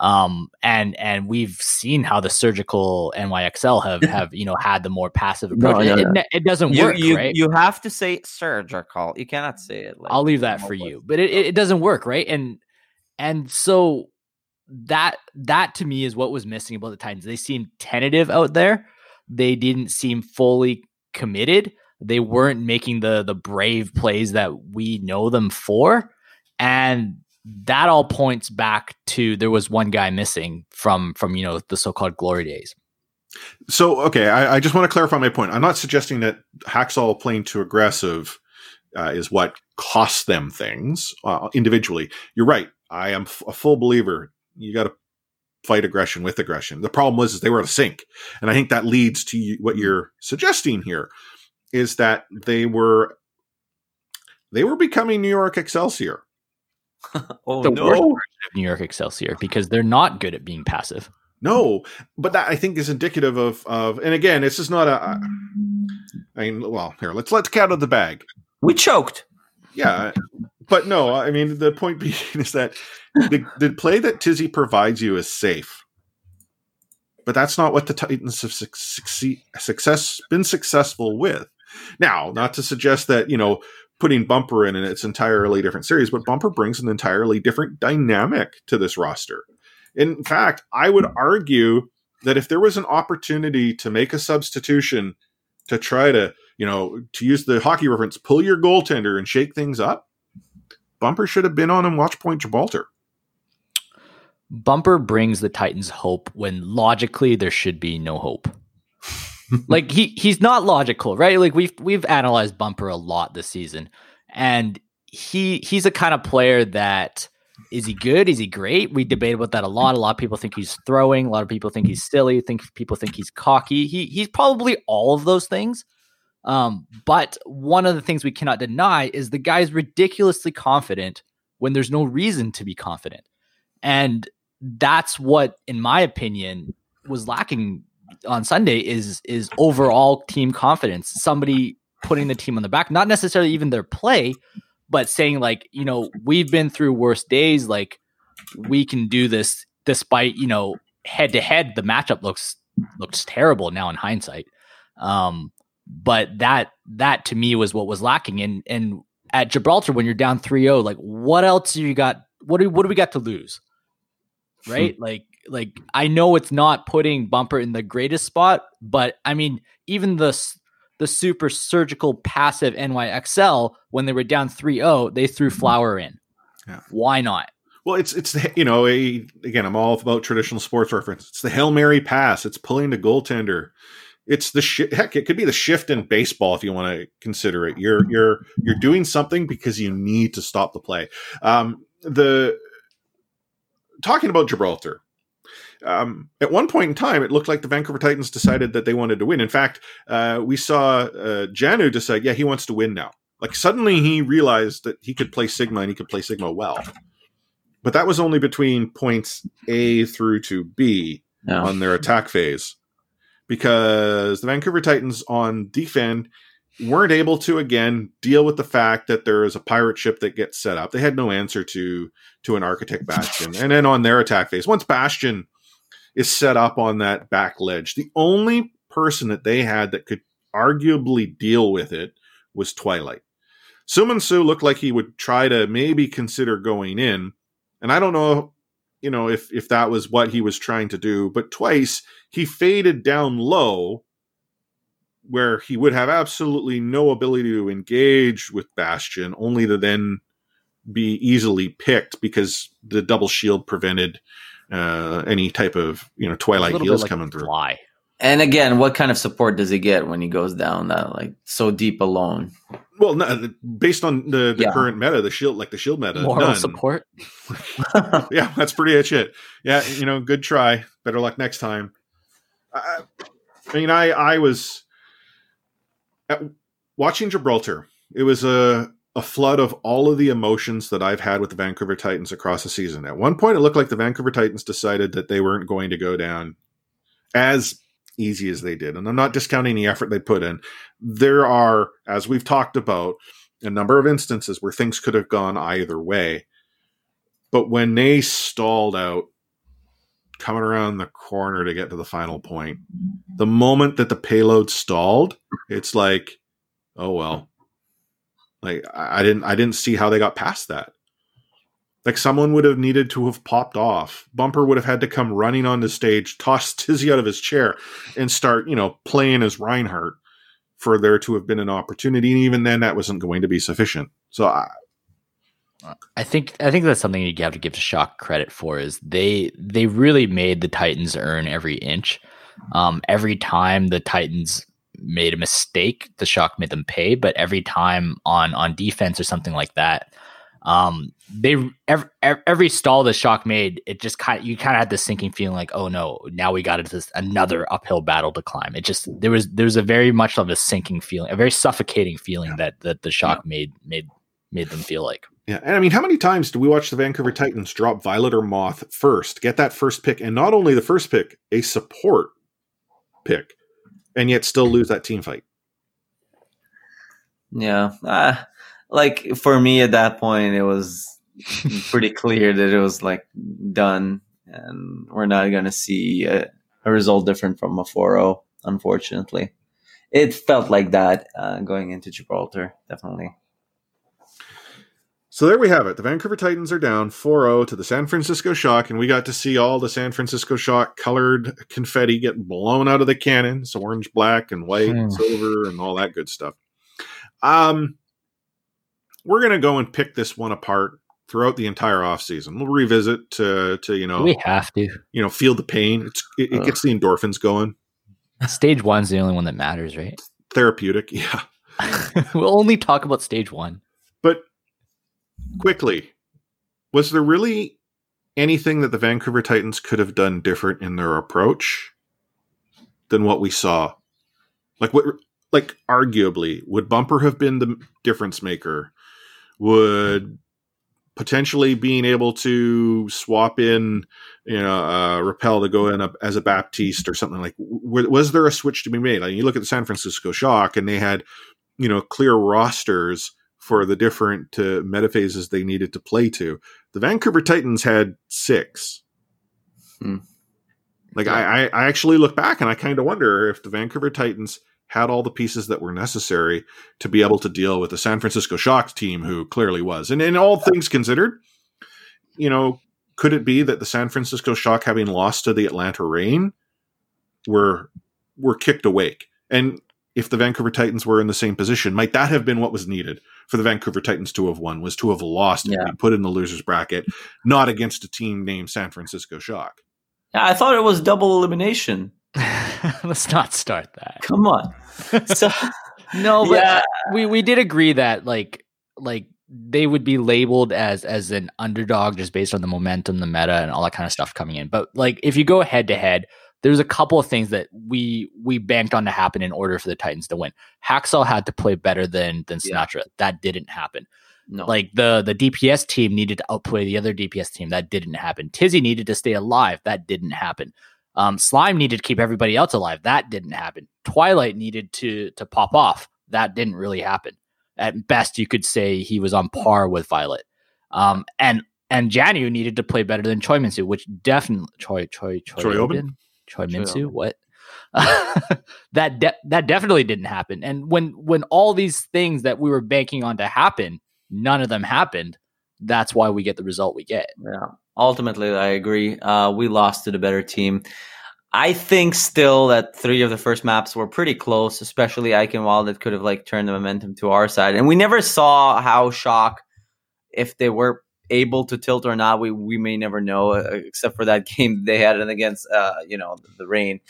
um and and we've seen how the surgical NYXL have have you know had the more passive approach no, it, no. it, it doesn't You, work you, right you have to say surgical. You cannot say it. Like I'll leave that for you. But it, it, it doesn't work, right? And and so that that to me is what was missing about the Titans. They seemed tentative out there. They didn't seem fully committed. They weren't making the the brave plays that we know them for. And that all points back to there was one guy missing from from you know the so-called glory days. So, okay, I, I just want to clarify my point. I'm not suggesting that Haksal playing too aggressive uh, is what costs them things uh, individually. You're right. I am f- a full believer. You got to fight aggression with aggression. The problem was is they were out of sync, and I think that leads to you, what hmm. you're suggesting here is that they were they were becoming New York Excelsior. Oh The no! worst of New York Excelsior because they're not good at being passive. No, but that I think is indicative of of. And again, this is not a. I mean, well, here let's let's get out of the bag. We choked. Yeah, but no, I mean the point being is that the the play that Tizzy provides you is safe, but that's not what the Titans have suc- succeed, success been successful with. Now, not to suggest that you know putting Bumper in and it's entirely different series, but Bumper brings an entirely different dynamic to this roster. In fact, I would argue that if there was an opportunity to make a substitution to try to, you know, to use the hockey reference, pull your goaltender and shake things up, Bumper should have been on and watch Point Gibraltar. Bumper brings the Titans hope when logically there should be no hope. like he he's not logical, right? Like we've we've analyzed Bumper a lot this season, and he he's a kind of player that is he good? Is he great? We debate about that a lot. A lot of people think he's throwing. A lot of people think he's silly. Think people think he's cocky. He he's probably all of those things. Um, but one of the things we cannot deny is the guy's ridiculously confident when there's no reason to be confident. And that's what, in my opinion, was lacking on Sunday is is overall team confidence. Somebody putting the team on the back, not necessarily even their play, but saying like, you know, we've been through worse days. Like we can do this despite, you know, head to head, the matchup looks looks terrible now in hindsight. Um, but that that to me was what was lacking. And and at Gibraltar, when you're down 3-0, like what else do you got? What do what do we got to lose? Hmm. Right? like like I know it's not putting Bumper in the greatest spot, but I mean, even the the super surgical passive NYXL when they were down 3-0, they threw Flower in. Yeah. Why not? Well, it's it's you know a, again I'm all about traditional sports reference. It's the hail mary pass. It's pulling the goaltender. It's the shi heck. It could be the shift in baseball if you want to consider it. You're you're you're doing something because you need to stop the play. Um, the talking about Gibraltar. Um, at one point in time, it looked like the Vancouver Titans decided that they wanted to win. In fact, uh, we saw uh, Jjanu decide, yeah, he wants to win now. Like suddenly he realized that he could play Sigma and he could play Sigma well. But that was only between points A through to B No. on their attack phase because the Vancouver Titans on defend weren't able to again deal with the fact that there is a pirate ship that gets set up. They had no answer to to an architect bastion. and then on their attack phase, once bastion is set up on that back ledge, the only person that they had that could arguably deal with it was Twilight. Seominsoo looked like he would try to maybe consider going in, and I don't know, you know, if if that was what he was trying to do, but twice he faded down low where he would have absolutely no ability to engage with Bastion, only to then be easily picked because the double shield prevented uh, any type of you know Twilight little bit heals like coming through. Fly. And again, what kind of support does he get when he goes down that like so deep alone? Well, no, based on the, the Yeah. current meta, the shield, like the shield meta, Moral none. support. yeah, that's pretty much it. Yeah, you know, good try. Better luck next time. I, mean, I I was at, watching Gibraltar. It was a a flood of all of the emotions that I've had with the Vancouver Titans across the season. At one point, it looked like the Vancouver Titans decided that they weren't going to go down as easy as they did, and I'm not discounting the effort they put in. There are, as we've talked about, a number of instances where things could have gone either way. But when they stalled out coming around the corner to get to the final point, the moment that the payload stalled, it's like, oh well. Like I didn't I didn't see how they got past that. Like someone would have needed to have popped off. Bumper would have had to come running on the stage, toss Tizzy out of his chair, and start, you know, playing as Reinhardt for there to have been an opportunity. And even then that wasn't going to be sufficient. So I, I think I think that's something you have to give Shock credit for is they they really made the Titans earn every inch. Um, every time the Titans made a mistake, the Shock made them pay. But every time on on defense or something like that, um, they every, every stall the Shock made, it just kind of you kind of had this sinking feeling like, oh no, now we got into this another uphill battle to climb. It just there was there was a very much of a sinking feeling, a very suffocating feeling that that the Shock made made made them feel like. Yeah, and I mean, how many times do we watch the Vancouver Titans drop Violet or Moth first, get that first pick, and not only the first pick, a support pick, and yet still lose that team fight? Yeah. Uh, like for me at that point, it was pretty clear that it was like done and we're not going to see a, a result different from a 4-0, unfortunately. It felt like that uh, going into Gibraltar, definitely. So there we have it. The Vancouver Titans are down 4-0 to the San Francisco Shock, and we got to see all the San Francisco Shock colored confetti get blown out of the cannons, orange, black, and white, and Hmm. silver, and all that good stuff. Um, we're gonna go and pick this one apart throughout the entire offseason. We'll revisit to to you know We have to. you know feel the pain. It's it, it gets the endorphins going. Stage one's the only one that matters, right? Therapeutic, yeah. we'll only talk about stage one. But quickly, was there really anything that the Vancouver Titans could have done different in their approach than what we saw? Like what like arguably would Bumper have been the difference maker? Would potentially being able to swap in, you know, uh, Rapel to go in a, as a Baptiste or something like. Was there a switch to be made? Like you look at the San Francisco Shock, and they had, you know, clear rosters for the different uh, metaphases they needed to play to. The Vancouver Titans had six. Hmm. Like I, I, I actually look back and I kind of wonder if the Vancouver Titans had all the pieces that were necessary to be able to deal with the San Francisco Shock team, who clearly was. And in all things considered, you know, could it be that the San Francisco Shock, having lost to the Atlanta Rain, were were kicked awake? And if the Vancouver Titans were in the same position, might that have been what was needed for the Vancouver Titans to have won? Was to have lost Yeah. and be put in the losers bracket, not against a team named San Francisco Shock. Yeah, I thought it was double elimination. Let's not start that. Come on. So, No, but Yeah. we we did agree that like like they would be labeled as as an underdog just based on the momentum, the meta, and all that kind of stuff coming in. But like if you go head to head, there's a couple of things that we we banked on to happen in order for the Titans to win. Haksal had to play better than than Yeah. Sinatraa. That didn't happen. no. Like the the DPS team needed to outplay the other DPS team. That didn't happen. Tizzy needed to stay alive. That didn't happen. Um, Slime needed to keep everybody else alive. That didn't happen. Twilight needed to to pop off. That didn't really happen. At best, you could say he was on par with Violet. Um, and and Jjanu needed to play better than Choi Minsu, which definitely Choi Choi Choi, Choi Obin? Choi Minsu. What? that de- that definitely didn't happen. And when when all these things that we were banking on to happen, none of them happened. That's why we get the result we get. Yeah. Ultimately, I agree. Uh, we lost to the better team. I think still that three of the first maps were pretty close, especially Eichenwald that could have like turned the momentum to our side. And we never saw how Shock, if they were able to tilt or not, we we may never know, uh, except for that game they had against, uh, you know, the, rain.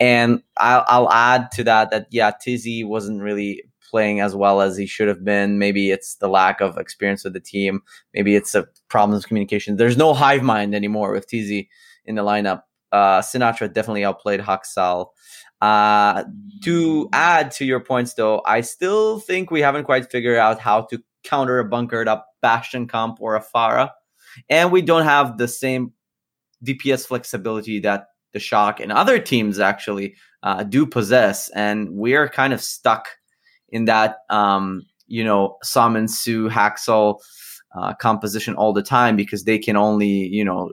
And I'll, I'll add to that that yeah, Tizzy wasn't really playing as well as he should have been. Maybe it's the lack of experience with the team. Maybe it's a problem of communication. There's no hive mind anymore with TZ in the lineup. Uh, Sinatraa definitely outplayed Haksal. Uh, to add to your points, though, I still think we haven't quite figured out how to counter a bunkered up Bastion comp or a Pharah. And we don't have the same DPS flexibility that the Shock and other teams actually uh, do possess. And we're kind of stuck in that, um, you know, Summon, Sue, Haksal uh, composition all the time because they can only, you know,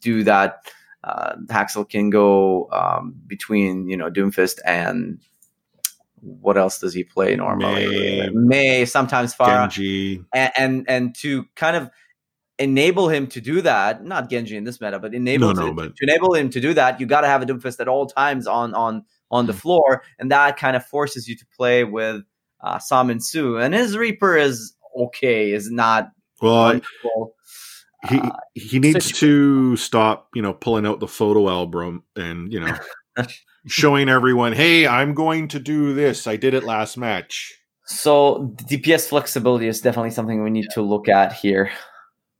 do that. Uh, Haksal can go um, between, you know, Doomfist and what else does he play normally? May, Mei sometimes Pharah, Genji. and, and and to kind of enable him to do that, not Genji in this meta, but enable No, to, no, but- to enable him to do that, you got to have a Doomfist at all times on on on Hmm. the floor, and that kind of forces you to play with uh, Seominsoo. And his Reaper is okay, is not Well, he Uh, he needs to stop, you know, pulling out the photo album and you know, showing everyone, "Hey, I'm going to do this. I did it last match." So DPS flexibility is definitely something we need to look at here.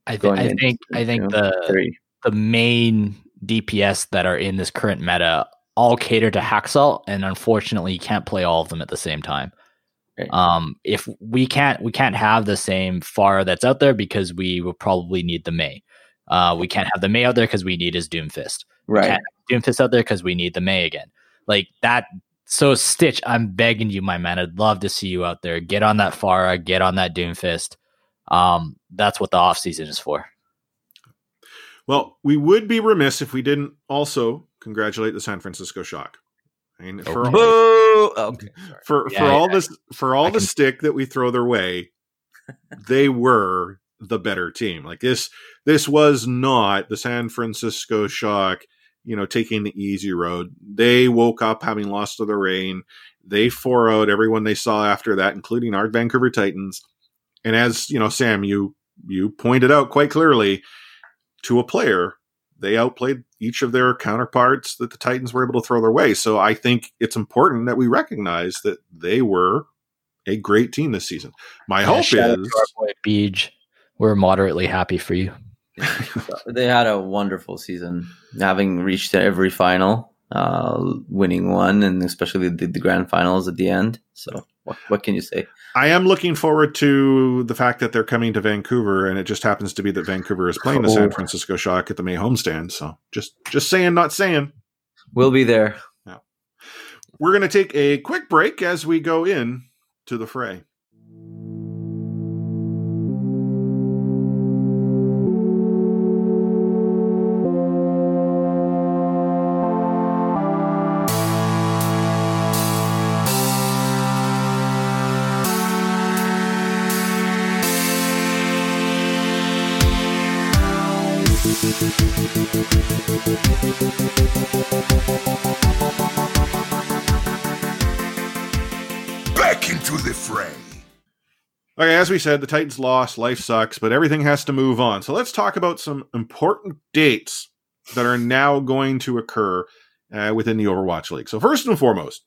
I, th- I think I think the Three. the main DPS that are in this current meta all cater to Haksal, and unfortunately, you can't play all of them at the same time. Right. Um, if we can't we can't have the same far that's out there because we will probably need the Mei. Uh, we can't have the Mei out there because we need his Doomfist. Right. can't Doomfist out there because we need the Mei again. Like that. So Stitch, I'm begging you, my man. I'd love to see you out there. Get on that Pharah. Get on that Doomfist. Um, that's what the off season is for. Well, we would be remiss if we didn't also congratulate the San Francisco Shock. I mean, for Okay. Boo! Okay. For Yeah, for all yeah. this for all I the can- stick that we throw their way, they were the better team. Like this this was not the San Francisco Shock, you know, taking the easy road. They woke up having lost to the rain. They four out everyone they saw after that, including our Vancouver Titans. And as you know, Sam, you you pointed out quite clearly to a player, they outplayed each of their counterparts that the Titans were able to throw their way. So I think it's important that we recognize that they were a great team this season. My Yeah, hope is Beej. We're moderately happy for you. they had a wonderful season, having reached every final, uh, winning one, and especially the, the grand finals at the end. So, what, what can you say? I am looking forward to the fact that they're coming to Vancouver, and it just happens to be that Vancouver is playing the San. Francisco Shock at the May homestand. So just just saying, not saying. We'll be there. We're going to take a quick break as we go in to the fray. As we said, the Titans lost. Life sucks, but everything has to move on. So let's talk about some important dates that are now going to occur uh, within the Overwatch League. So first and foremost,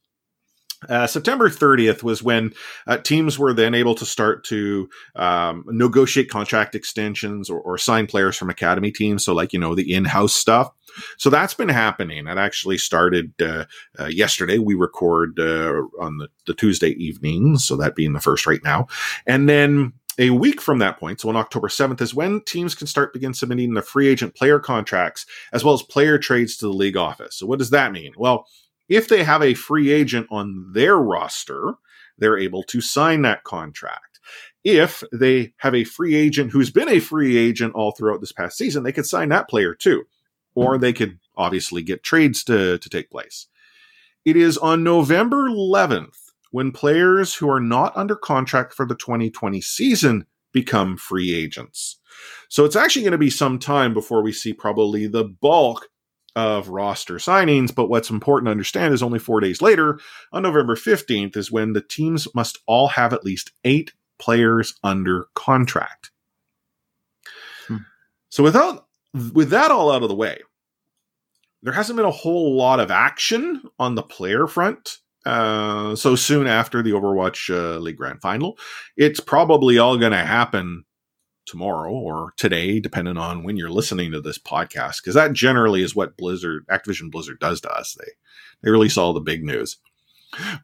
uh, September 30th was when uh, teams were then able to start to um, negotiate contract extensions or, or sign players from academy teams. So, like, you know, the in house stuff. So that's been happening. That actually started uh, uh, yesterday. We record uh, on the, the Tuesday evening. So that being the first right now. And then a week from that point, so on October 7th, is when teams can start begin submitting the free agent player contracts as well as player trades to the league office. So what does that mean? Well, if they have a free agent on their roster, they're able to sign that contract. If they have a free agent who's been a free agent all throughout this past season, they could sign that player too. Or they could obviously get trades to, to take place. It is on November 11th when players who are not under contract for the 2020 season become free agents. So it's actually going to be some time before we see probably the bulk of roster signings. But what's important to understand is only four days later, on November 15th, is when the teams must all have at least eight players under contract. Hmm. So without with that all out of the way, there hasn't been a whole lot of action on the player front uh, so soon after the Overwatch uh, League Grand Final. It's probably all going to happen tomorrow or today, depending on when you're listening to this podcast, because that generally is what Blizzard, Activision Blizzard, does to us. They they release all the big news.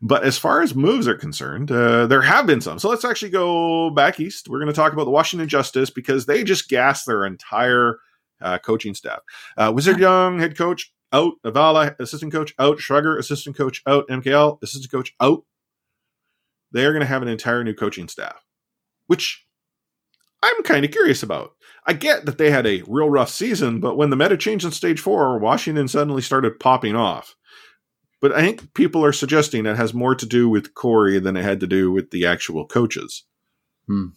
But as far as moves are concerned, uh, there have been some. So let's actually go back east. We're going to talk about the Washington Justice because they just gassed their entire uh, coaching staff. Uh, Wizardhyeong, head coach, out. Avala, assistant coach, out. Shrugger, assistant coach, out. MKL, assistant coach, out. They are going to have an entire new coaching staff, which I'm kind of curious about. I get that they had a real rough season, but when the meta changed in stage four, Washington suddenly started popping off. But I think people are suggesting it has more to do with Corey than it had to do with the actual coaches. Hmm.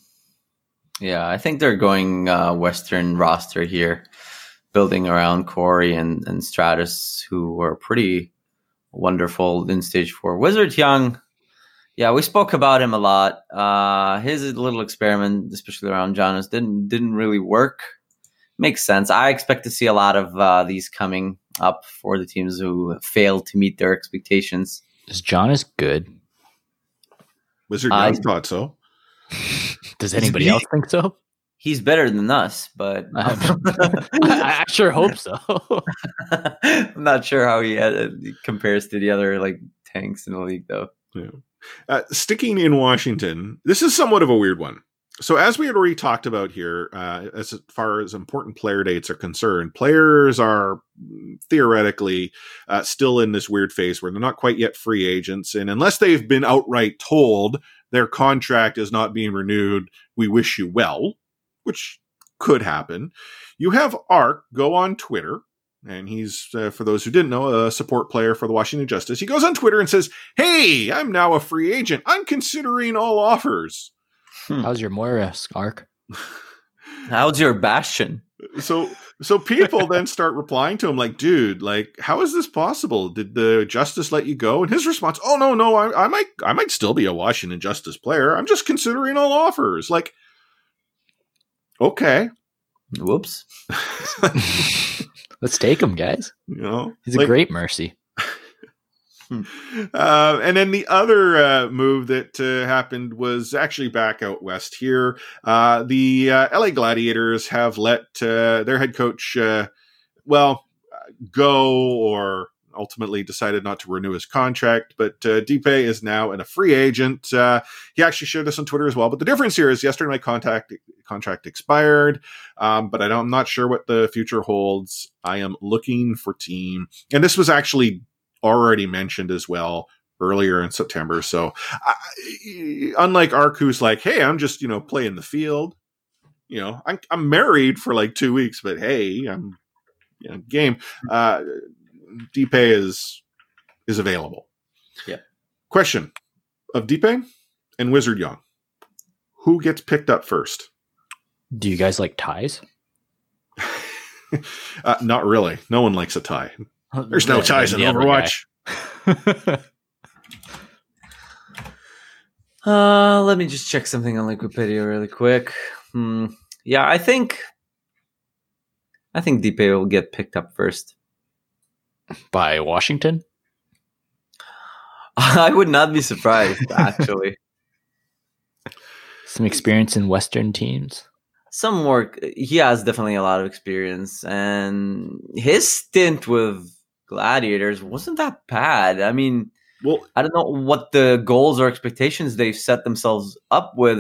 Yeah, I think they're going uh, Western roster here, building around Corey and, and Stratus, who were pretty wonderful in stage four. Wizardhyeong, yeah, we spoke about him a lot. Uh, his little experiment, especially around Janus, didn't didn't really work. Makes sense. I expect to see a lot of uh, these coming up for the teams who failed to meet their expectations. Is Janus good? Wizard I- Young thought so. Does anybody he- else think so? He's better than us, but Um, I, I sure hope so. I'm not sure how he uh, compares to the other like tanks in the league, though. Uh, sticking in Washington, this is somewhat of a weird one. So, as we had already talked about here, uh, as far as important player dates are concerned, players are theoretically uh, still in this weird phase where they're not quite yet free agents. And unless they've been outright told their contract is not being renewed, we wish you well, which could happen. You have Ark go on Twitter, and he's, uh, for those who didn't know, a support player for the Washington Justice. He goes on Twitter and says, Hey, I'm now a free agent. I'm considering all offers. How's your Moira arc? How's your Bastion? so so people then start replying to him like dude like how is this possible did the justice let you go and his response oh no no I, I might i might still be a washington justice player i'm just considering all offers like okay Whoops. Let's take him, guys. you know He's a great mercy. uh, and then the other uh, move that uh, happened was actually back out west here. Uh, the uh, LA Gladiators have let uh, their head coach, uh, well, uh, go or ultimately decided not to renew his contract. But uh, is now in a free agent. Uh, he actually shared this on Twitter as well. But the difference here is yesterday my contact contract expired, um, but I I'm not sure what the future holds. I am looking for team, and this was actually already mentioned as well earlier in September. So, I, unlike Ark, who's like, "Hey, I'm just you know playing the field," you know, I'm, I'm married for like two weeks, but hey, I'm you know, game. Uh, Deepe is is available. Yeah. Question of Deepe and Wizardhyeong, who gets picked up first? Do you guys like ties? uh, not really. No one likes a tie. There's no Yeah, ties in the other guy. Overwatch. Uh, let me just check something on Wikipedia really quick. Hmm. Yeah, I think I think Deepe will get picked up first. By Washington? I would not be surprised, actually. Some experience in Western teams. Some work. He has definitely a lot of experience, and his stint with Gladiators wasn't that bad. I mean, Well, I don't know what the goals or expectations they've set themselves up with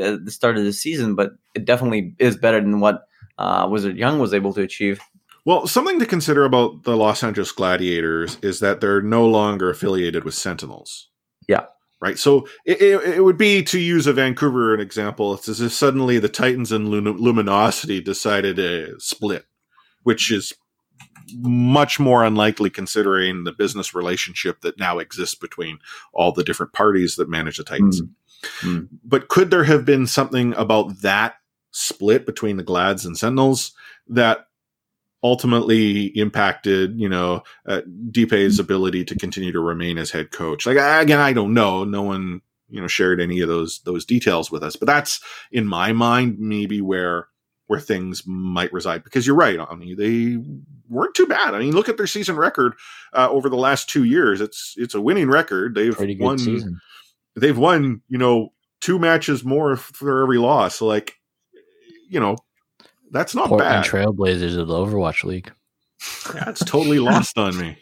at the start of the season, but it definitely is better than what uh, Wizardhyeong was able to achieve. Well, something to consider about the Los Angeles Gladiators is that they're no longer affiliated with Sentinels. Yeah. Right. So it, it, it would be to use a Vancouver an example. It's as if suddenly the Titans and Lum- Luminosity decided to split, which is much more unlikely considering the business relationship that now exists between all the different parties that manage the Titans. Mm. But could there have been something about that split between the Glads and Sentinels that ultimately impacted, you know, uh, Deepe's ability to continue to remain as head coach. Like again, I don't know. No one, you know, shared any of those those details with us. But that's in my mind maybe where where things might reside. Because you're right, I mean, they weren't too bad. I mean, look at their season record uh, over the last two years. It's it's a winning record. They've won. season. They've won, you know, two matches more for every loss. So, like, you know, that's not Portland bad. Trailblazers of the Overwatch League. Yeah, it's totally lost on me.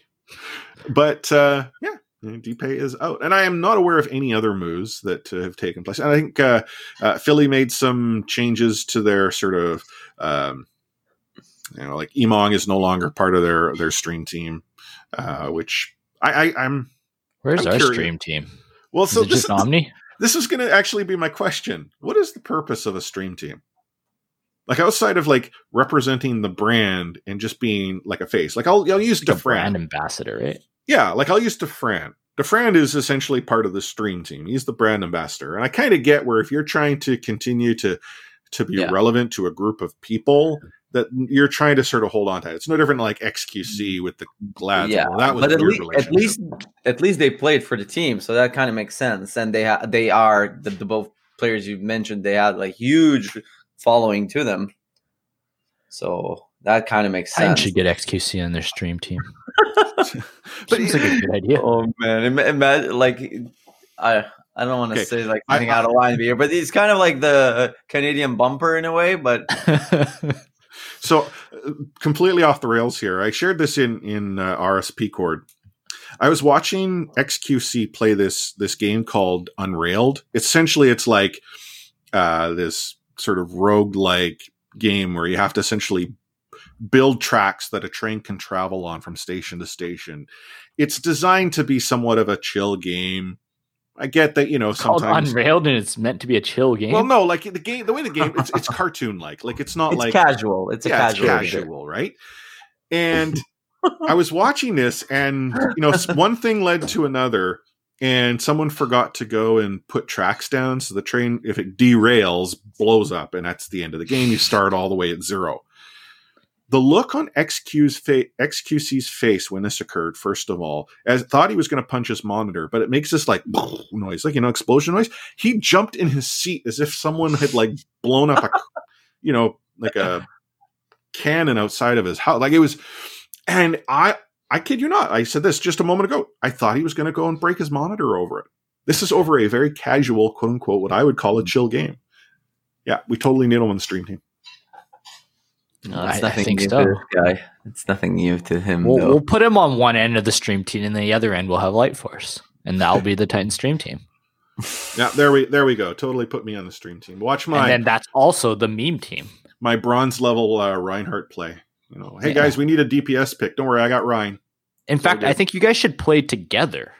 But uh, yeah, Deepay is out, and I am not aware of any other moves that uh, have taken place. And I think uh, uh, Philly made some changes to their sort of, um, you know, like Emong is no longer part of their their stream team, uh, which I, I I'm Where's I'm our curious. stream team? well. Is So this just Omni? this is going to actually be my question. What is the purpose of a stream team? Like outside of like representing the brand and just being like a face, like I'll I'll use Like DeFran. brand ambassador, right? Yeah, like I'll use DeFran. DeFran is essentially part of the stream team. He's the brand ambassador, and I kind of get where if you're trying to continue to to be Yeah. relevant to a group of people, that you're trying to sort of hold on to. it. It's no different like XQC mm. with the Glads. yeah, Well, that was but at at least, at least they played for the team, so that kind of makes sense. And they ha- they are the, the both players you mentioned. They had like huge following to them, so that kind of makes Titan sense. should get XQC on their stream team. But Seems like a good idea. Oh man, imagine like I I don't want to Okay, say like I- out of line here, but it's kind of like the Canadian bumper in a way. But So, uh, completely off the rails here. I shared this in in uh, RSP Cord. I was watching XQC play this this game called Unrailed. Essentially, it's like uh, this sort of rogue like game where you have to essentially build tracks that a train can travel on from station to station. It's designed to be somewhat of a chill game. I get that you know It's called sometimes. Unrailed and it's meant to be a chill game. Well, no, like the game, the way the game, it's it's cartoon like. Like it's not it's like casual. It's a casual. it's casual, right? And I was watching this, and you know, one thing led to another, and someone forgot to go and put tracks down, so the train, if it derails, blows up, and that's the end of the game. You start all the way at zero. The look on XQ's fa- XQC's face when this occurred, first of all, as thought he was going to punch his monitor, but it makes this like noise, like you know, explosion noise. He jumped in his seat as if someone had like blown up a, you know, like a cannon outside of his house. Like it was, and I, I kid you not, I said this just a moment ago. I thought he was going to go and break his monitor over it. This is over a very casual, quote unquote, what I would call a chill game. Yeah, we totally need him on the stream team. No, I- it's I nothing think new so. to this guy. It's nothing new to him. We'll, though. we'll put him on one end of the stream team, and the other end we'll have Light Force, and that'll be the Titan stream team. Yeah, there we there we go. Totally put me on the stream team. Watch And my then that's also the meme team. my bronze level uh, Reinhardt play. You know, hey Yeah. guys, we need a DPS pick. Don't worry, I got Ryan. In fact, I think you guys should play together.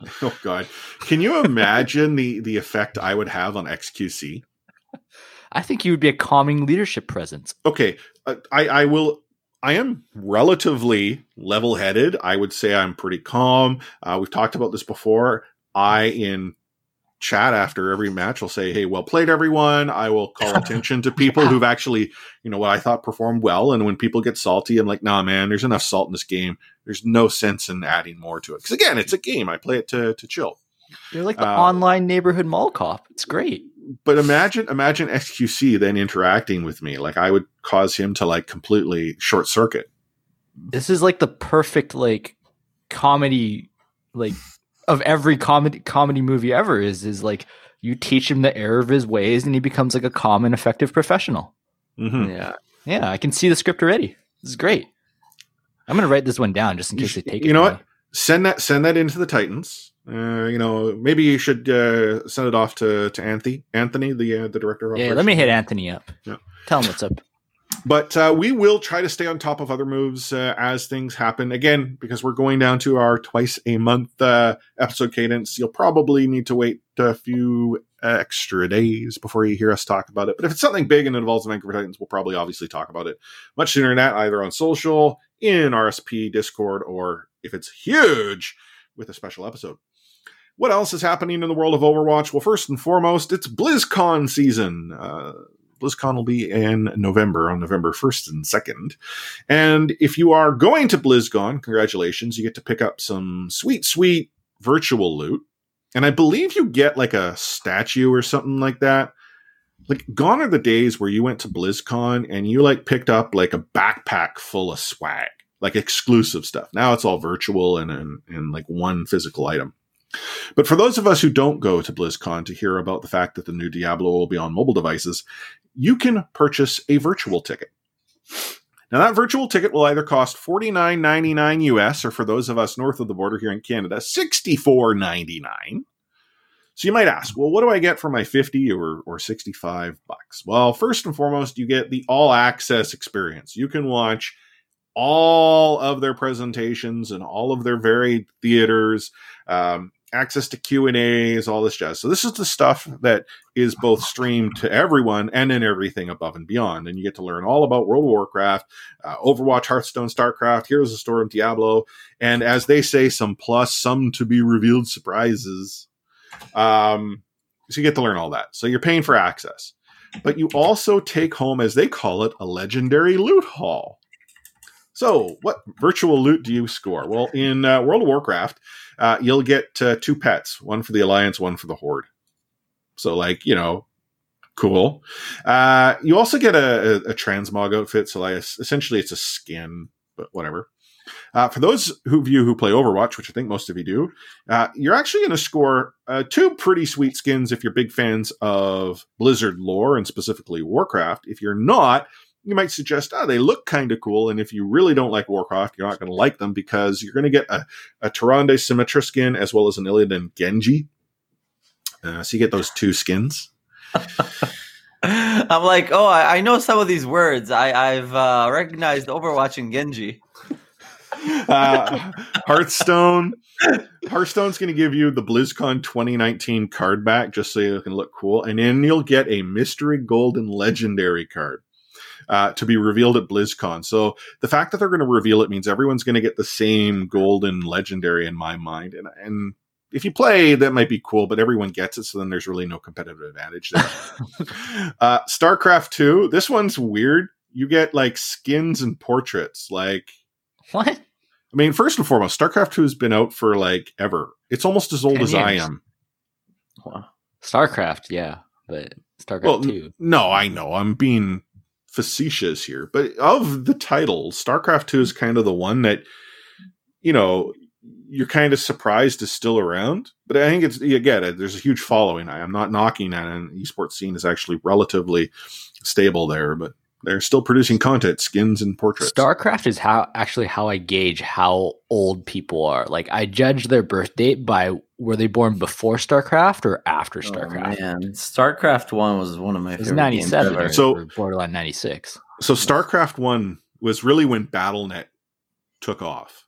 Oh God, can you imagine the the effect I would have on XQC? I think you would be a calming leadership presence. okay uh, i i will i am relatively level headed i would say i'm pretty calm uh, we've talked about this before i in chat after every match will say hey well played everyone. I will call attention to people who've actually you know what i thought performed well and when people get salty i'm like nah man there's enough salt in this game. There's no sense in adding more to it. Because again it's a game. I play it to to chill. You're like the Uh, online neighborhood mall cop. It's great. but imagine imagine xqc then interacting with me. Like i would cause him to like completely short circuit This is like the perfect like comedy like of every comedy comedy movie ever is is like you teach him the error of his ways and he becomes like a calm and effective professional. Mhm. yeah. Yeah, I can see the script already. This is great. I'm gonna write this one down just in case they sh- take you it. know from what? send that send that into the Titans. Uh, you know, maybe you should uh, send it off to to Anthony, Anthony, the uh, the director of Yeah, let me hit Anthony up. Yeah. Tell him what's up. But uh, we will try to stay on top of other moves uh, as things happen. Again, because we're going down to our twice a month uh, episode cadence, you'll probably need to wait a few extra days before you hear us talk about it. But if it's something big and it involves the Vancouver Titans, we'll probably obviously talk about it much sooner than that, either on social, in RSP, Discord, or if it's huge, with a special episode. What else is happening in the world of Overwatch? Well, first and foremost, it's BlizzCon season. BlizzCon will be in November, on November 1st and 2nd. And if you are going to BlizzCon, congratulations, you get to pick up some sweet, sweet virtual loot. And I believe you get like a statue or something like that. like gone are the days where you went to BlizzCon and you like picked up like a backpack full of swag, like exclusive stuff. Now it's all virtual and and, and like one physical item. But for those of us who don't go to BlizzCon to hear about the fact that the new Diablo will be on mobile devices, you can purchase a virtual ticket. Now that virtual ticket will either cost $49.99 US or for those of us north of the border here in Canada, $64.99. So you might ask, well, what do I get for my 50 or, or 65 bucks? Well, first and foremost, you get the all access experience. You can watch all of their presentations and all of their varied theaters, um, access to Q and A's, all this jazz. So this is the stuff that is both streamed to everyone and in everything above and beyond. And you get to learn all about World of Warcraft, uh, Overwatch, Hearthstone, StarCraft, Heroes of Storm, Diablo, and as they say, some plus, some to be revealed surprises. Um, so you get to learn all that. So you're paying for access, but you also take home, as they call it, a legendary loot haul. So, what virtual loot do you score? Well, in uh, World of Warcraft, uh, you'll get uh, two pets, one for the Alliance, one for the Horde. So, like, you know, cool. Uh, you also get a, a, a transmog outfit. So, like, essentially, it's a skin, but whatever. Uh, for those of you who play Overwatch, which I think most of you do, uh, you're actually going to score uh, two pretty sweet skins if you're big fans of Blizzard lore and specifically Warcraft. If you're not, you might suggest, oh, they look kind of cool. And if you really don't like Warcraft, you're not going to like them because you're going to get a, a Tyrande Symmetra skin as well as an Illidan Genji. Uh, so you get those two skins. I'm like, oh, I, I, know some of these words. I, have uh, recognized Overwatch and Genji. uh, Hearthstone. Hearthstone's going to give you the BlizzCon 2019 card back just so you can look cool. And then you'll get a mystery golden legendary card uh, to be revealed at BlizzCon. So the fact that they're going to reveal it means everyone's going to get the same golden legendary in my mind. And, and if you play, that might be cool, but everyone gets it, so then there's really no competitive advantage there. uh, StarCraft 2, this one's weird. You get like skins and portraits. Like, what? I mean, first and foremost, StarCraft 2 has been out for like ever. It's almost as old as. I am. Wow. StarCraft, yeah, but StarCraft well, 2. no, I know. I'm being facetious here, but of the title, StarCraft 2 is kind of the one that, you know, you're kind of surprised is still around. But I think it's, you get it. There's a huge following. I am not knocking at it. Esports scene is actually relatively stable there, but they're still producing content, skins and portraits. StarCraft is how actually how I gauge how old people are. Like I judge their birth date by were they born before StarCraft or after oh, StarCraft? Oh, man, StarCraft One was one of my. It was ninety seven. So borderline ninety six. So StarCraft One was really when BattleNet took off,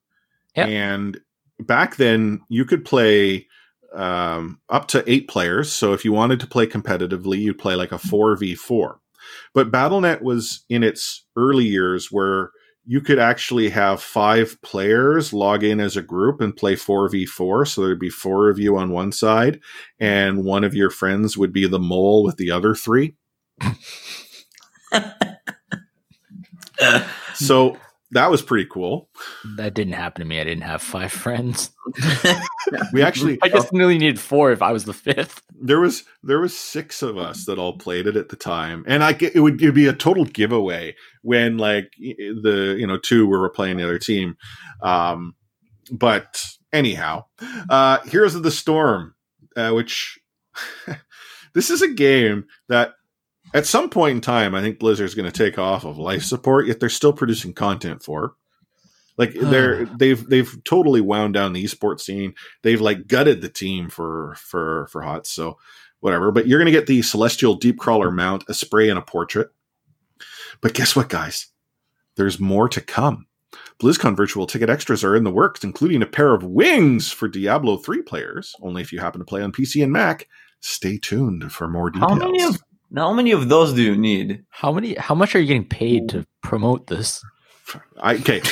yep. and back then you could play um, up to eight players. So if you wanted to play competitively, you'd play like a four v four but BattleNet was in its early years where you could actually have five players log in as a group and play 4v4. So there'd be four of you on one side, and one of your friends would be the mole with the other three. so that was pretty cool. That didn't happen to me. I didn't have five friends. we actually I just nearly needed four if I was the fifth. There was there was six of us that all played it at the time. And I it would it'd be a total giveaway when like the you know two were playing the other team. Um but anyhow, uh Heroes of the Storm, uh, which this is a game that at some point in time, I think Blizzard's going to take off of life support, yet they're still producing content for. Like they're they've they've totally wound down the esports scene. They've like gutted the team for for for HOTS. So whatever. But you're going to get the Celestial Deep Crawler mount, a spray, and a portrait. But guess what, guys? There's more to come. BlizzCon virtual ticket extras are in the works, including a pair of wings for Diablo 3 players, only if you happen to play on PC and Mac. Stay tuned for more details. How many of how many of those do you need? How many? How much are you getting paid to promote this? I, okay.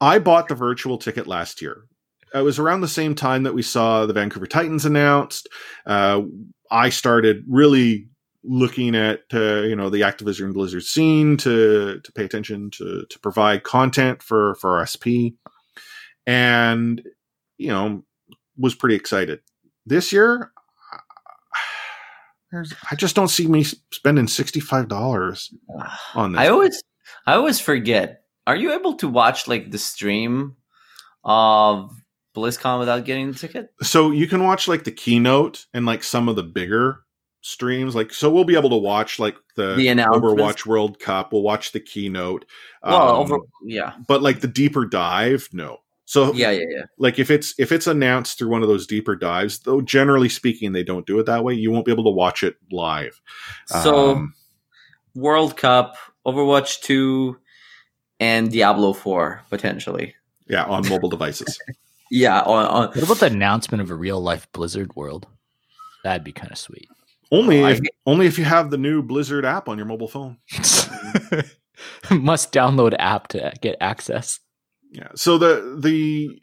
I bought the virtual ticket last year. It was around the same time that we saw the Vancouver Titans announced. Uh, I started really looking at uh, you know the Activision Blizzard scene to to pay attention to to provide content for for SP, and you know was pretty excited. This year, There's, I just don't see me spending sixty five dollars on this. I always I always forget. Are you able to watch like the stream of BlizzCon without getting the ticket? so you can watch like the keynote and like some of the bigger streams. Like, so we'll be able to watch like the, The? Overwatch World Cup. We'll watch the keynote. Well, Um, over yeah, but like the deeper dive, no. So yeah, yeah, yeah. like if it's if it's announced through one of those deeper dives, though generally speaking they don't do it that way, you won't be able to watch it live. So Um, World Cup, Overwatch two, and Diablo four potentially. yeah, on mobile devices. Yeah, on, on What about the announcement of a real life Blizzard world? That'd be kind of sweet. Only Oh, I if, only if you have the new Blizzard app on your mobile phone. Must download app to get access. Yeah. So the the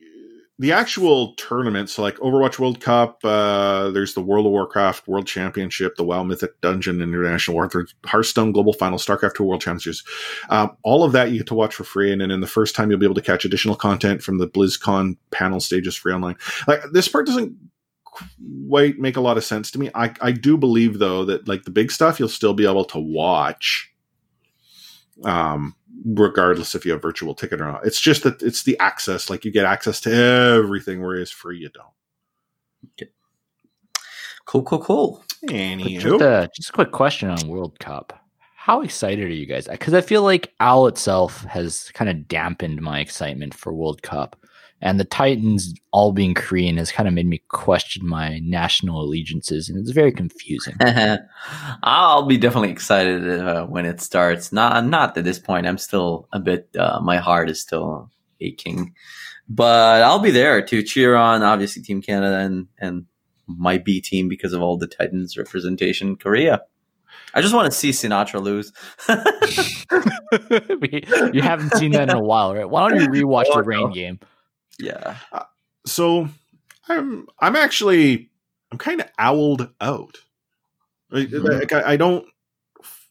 the actual tournaments, so like Overwatch World Cup, uh, there's the World of Warcraft World Championship, the WoW Mythic Dungeon International Warfare, Hearthstone Global Final, StarCraft 2 World Championships. Um, all of that you get to watch for free, and then in the first time you'll be able to catch additional content from the BlizzCon panel stages free online. Like this part doesn't quite make a lot of sense to me. I I do believe though that like the big stuff you'll still be able to watch. Um, regardless if you have virtual ticket or not. It's just that it's the access. Like you get access to everything, whereas free you don't. Okay. cool, cool, cool. Just a, just a quick question on World Cup. How excited are you guys? Because I feel like OWL itself has kind of dampened my excitement for World Cup. And the Titans all being Korean has kind of made me question my national allegiances. And it's very confusing. I'll be definitely excited uh, when it starts. Not not at this point. I'm still a bit. Uh, my heart is still aching, but I'll be there to cheer on. Obviously, Team Canada and and my B team because of all the Titans representation. Korea. I just want to see Sinatraa lose. You haven't seen that in a while, right? Why don't you rewatch Oh, the no. rain game? Yeah. so I'm I'm actually I'm kind of owled out. Like, Mhm. like, I, I don't.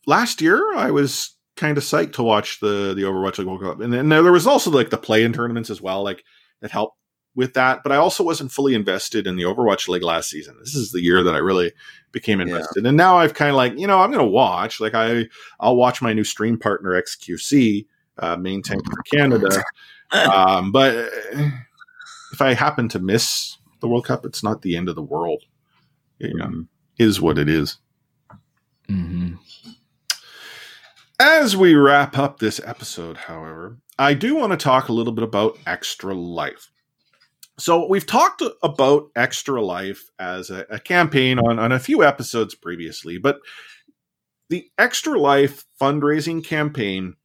Last year, I was kind of psyched to watch the the Overwatch League World Cup, and then there was also like the play-in tournaments as well, like that helped with that. But I also wasn't fully invested in the Overwatch League last season. This is the year that I really became Yeah. invested, and now I've kind of like you know I'm going to watch. Like I I'll watch my new stream partner XQC uh, main tank for Canada, um, but uh, if I happen to miss the World Cup, it's not the end of the world. You know, is what it is. hmm As we wrap up this episode, however, I do want to talk a little bit about Extra Life. So, we've talked about Extra Life as a, a campaign on, on a few episodes previously, but the Extra Life fundraising campaign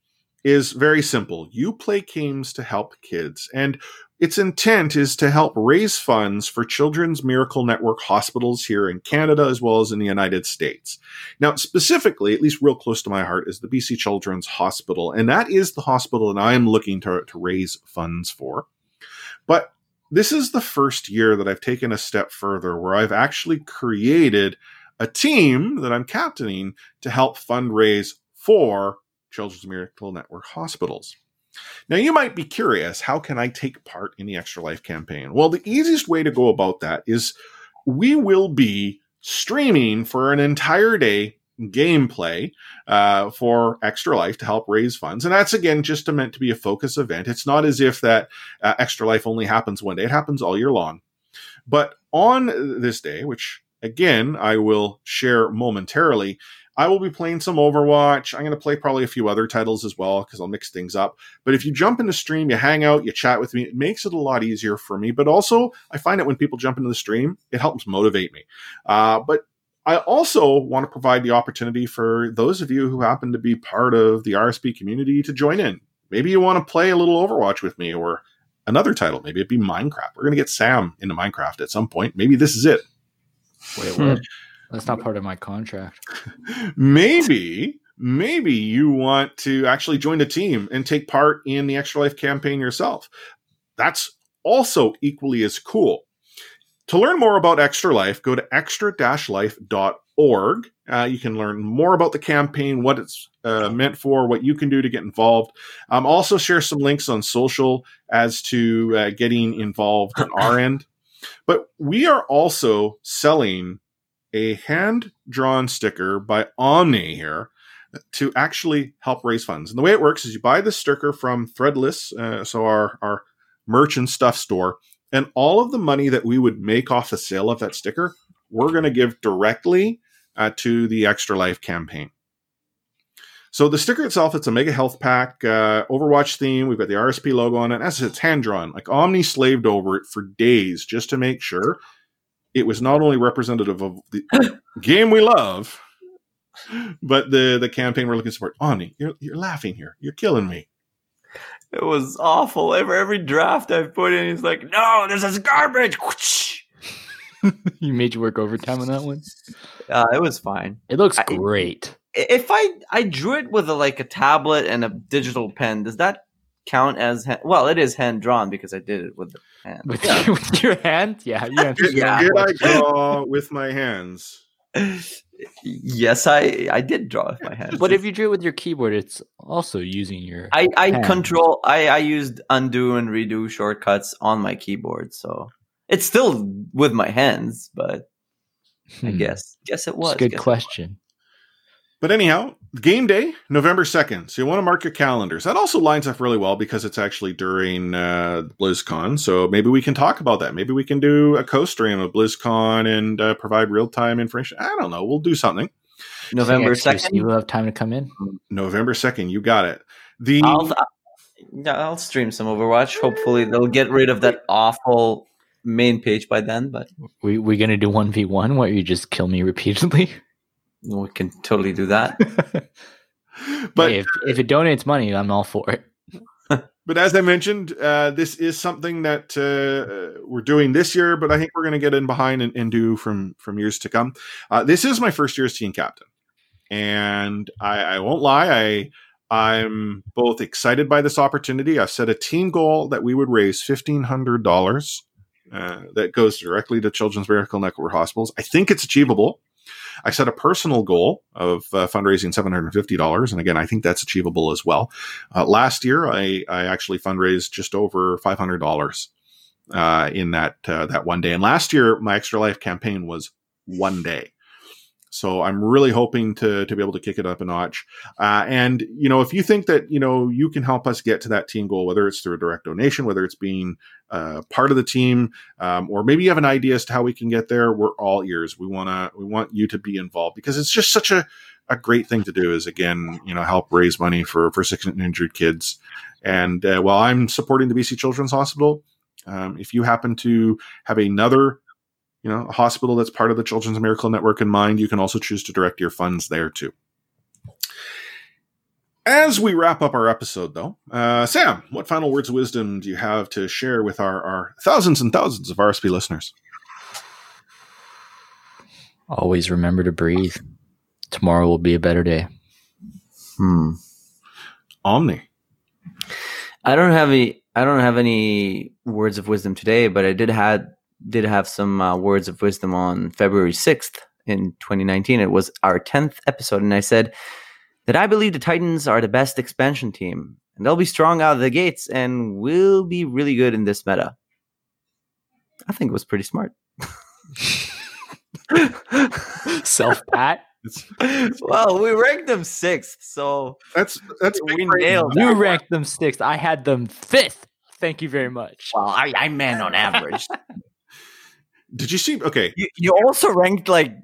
is very simple. You play games to help kids, and its intent is to help raise funds for Children's Miracle Network hospitals here in Canada as well as in the United States. Now, specifically, at least real close to my heart, is the BC Children's Hospital, and that is the hospital that I'm looking to, to raise funds for. But this is the first year that I've taken a step further where I've actually created a team that I'm captaining to help fundraise for Children's Miracle Network hospitals. Now, you might be curious how can I take part in the Extra Life campaign? Well, the easiest way to go about that is we will be streaming for an entire day gameplay uh, for Extra Life to help raise funds. And that's again just meant to be a focus event. It's not as if that uh, Extra Life only happens one day, it happens all year long. But on this day, which again I will share momentarily, I will be playing some Overwatch. I'm going to play probably a few other titles as well because I'll mix things up. But if you jump into stream, you hang out, you chat with me, it makes it a lot easier for me. But also, I find that when people jump into the stream, it helps motivate me. Uh, but I also want to provide the opportunity for those of you who happen to be part of the RSP community to join in. Maybe you want to play a little Overwatch with me or another title. Maybe it'd be Minecraft. We're going to get Sam into Minecraft at some point. Maybe this is it. Wait, what? That's not part of my contract. maybe maybe you want to actually join a team and take part in the extra life campaign yourself. That's also equally as cool. To learn more about extra life go to extra-life.org uh, you can learn more about the campaign what it's uh, meant for what you can do to get involved. Um, also share some links on social as to uh, getting involved on our end. But we are also selling a hand drawn sticker by Omni here to actually help raise funds. And the way it works is you buy the sticker from Threadless, uh, so our, our merch and stuff store, and all of the money that we would make off the sale of that sticker, we're going to give directly uh, to the Extra Life campaign. So the sticker itself, it's a mega health pack, uh, Overwatch theme. We've got the RSP logo on it. As it's hand drawn, like Omni slaved over it for days just to make sure it was not only representative of the game we love, but the the campaign we're looking to support. Omni, you're you're laughing here. You're killing me. It was awful. Every every draft I've put in, he's like, "No, this is garbage." you made you work overtime on that one. Uh, it was fine. It looks I- great. If I I drew it with a, like a tablet and a digital pen, does that count as hand? Well, it is hand drawn because I did it with the pen. With, with your hand, yeah, you answered Yeah. Did I draw with my hands? yes, I I did draw with my hand. But if you drew it with your keyboard, it's also using your. I, I Hand. control I, I used undo and redo shortcuts on my keyboard, so it's still with my hands, but I Hmm, guess guess it it's was. a good guess it question. But anyhow, game day, November 2nd. So you want to mark your calendars. That also lines up really well because it's actually during uh, BlizzCon. So maybe we can talk about that. Maybe we can do a co stream of BlizzCon and uh, provide real time information. I don't know. We'll do something. November XQC second. will have time to come in. November 2nd. You got it. The I'll I'll stream some Overwatch. Hopefully they'll get rid of that awful main page by then, but We we gonna do one v one where you just kill me repeatedly. we can totally do that. but Hey, if if it donates money, I'm all for it. But as I mentioned, uh, this is something that uh, we're doing this year, but I think we're going to get in behind and, and do from from years to come. Uh, this is my first year as team captain, and I, I won't lie, I I'm both excited by this opportunity. I've set a team goal that we would raise fifteen hundred dollars. Uh, that goes directly to Children's Miracle Network hospitals. I think it's achievable. I set a personal goal of uh, fundraising $750. And again, I think that's achievable as well. Uh, last year, I, I actually fundraised just over $500 uh, in that, uh, that one day. And last year, my Extra Life campaign was one day. So I'm really hoping to, to be able to kick it up a notch. Uh, and, you know, if you think that, you know, you can help us get to that team goal, whether it's through a direct donation, whether it's being uh, part of the team, um, or maybe you have an idea as to how we can get there, we're all ears. We want to, we want you to be involved because it's just such a, a great thing to do is again, you know, help raise money for, for sick and injured kids. And uh, while I'm supporting the BC Children's Hospital, um, if you happen to have another you know, a hospital that's part of the Children's Miracle Network in mind, you can also choose to direct your funds there too. As we wrap up our episode, though, uh, Sam, what final words of wisdom do you have to share with our, our thousands and thousands of RSP listeners? Always remember to breathe. Tomorrow will be a better day. Hmm. Omni. I don't have any. I don't have any words of wisdom today, but I did had did have some uh, words of wisdom on February sixth in 2019. It was our tenth episode, and I said that I believe the Titans are the best expansion team, and they'll be strong out of the gates, and will be really good in this meta. I think it was pretty smart. Self pat. well, we ranked them sixth, so That's that's we big praise. nailed You that. ranked them sixth. I had them fifth. Thank you very much. Well, I, I man on average. Did you see? Okay, you, you also ranked like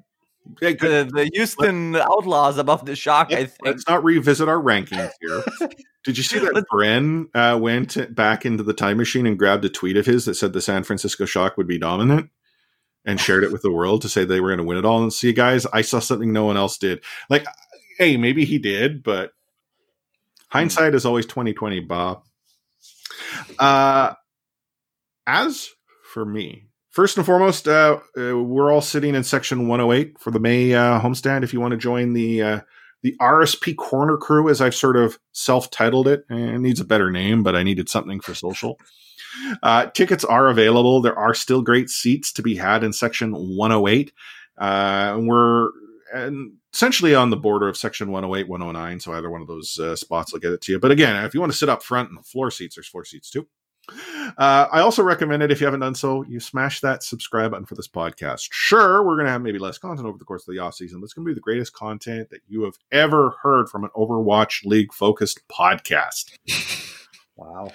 good. the, the Houston Outlaws above the Shock. I Let's, think. let's not revisit our rankings here. Did you see that Bren uh, went back into the time machine and grabbed a tweet of his that said the San Francisco Shock would be dominant and shared it with the world to say they were going to win it all? And see, guys, I saw something no one else did. Like, hey, maybe he did, but hindsight is always twenty twenty, Bob. Uh, as for me, first and foremost, uh, uh, we're all sitting in section 108 for the May uh, homestand. If you want to join the uh, the RSP Corner Crew, as I've sort of self titled it, it needs a better name, but I needed something for social. Uh, tickets are available. There are still great seats to be had in section 108. Uh, and we're and essentially on the border of section 108, 109. So either one of those uh, spots will get it to you. But again, if you want to sit up front in the floor seats, there's floor seats too. Uh, I also recommend it if you haven't done so, you smash that subscribe button for this podcast. Sure, we're going to have maybe less content over the course of the off season, it's going to be the greatest content that you have ever heard from an Overwatch League focused podcast. Wow.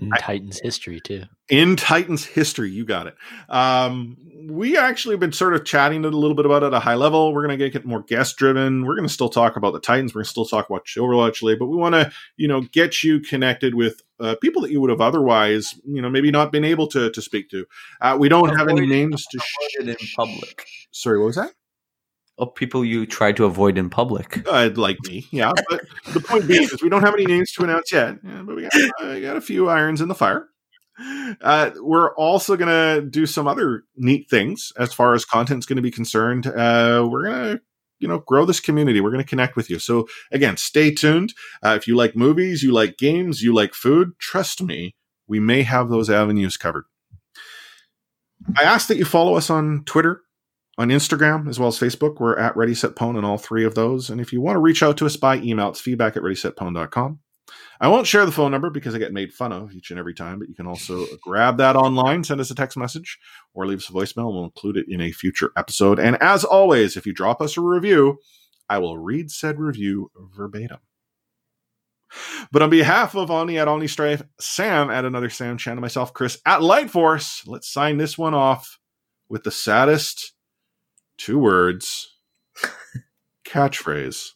In I- Titans history too. in Titans history. You got it. Um, we actually have been sort of chatting a little bit about it at a high level. We're going to get more guest driven. We're going to still talk about the Titans. We're going to still talk about Overwatch League, but we want to, you know, get you connected with uh, people that you would have otherwise, you know, maybe not been able to to speak to. Uh, we don't have any names to. Avoid it in public. Sorry, what was that? Of people you try to avoid in public. Uh, like me, yeah. But the point being is, we don't have any names to announce yet, yeah, but we got, uh, got a few irons in the fire. Uh, we're also going to do some other neat things as far as content's going to be concerned. Uh, we're going to, you know, grow this community. We're going to connect with you. So again, stay tuned. Uh, if you like movies, you like games, you like food, trust me, we may have those avenues covered. I ask that you follow us on Twitter, on Instagram, as well as Facebook. We're at Ready Set Pwn on all three of those. And if you want to reach out to us by email, it's feedback at readysetpwn.com. I won't share the phone number because I get made fun of each and every time, but you can also grab that online, send us a text message, or leave us a voicemail. and We'll include it in a future episode. And as always, if you drop us a review, I will read said review verbatim. But on behalf of Omni at Omni Strife, Sam at Another Sam Chan, and myself, Chris at Light Force, let's sign this one off with the saddest two words catchphrase.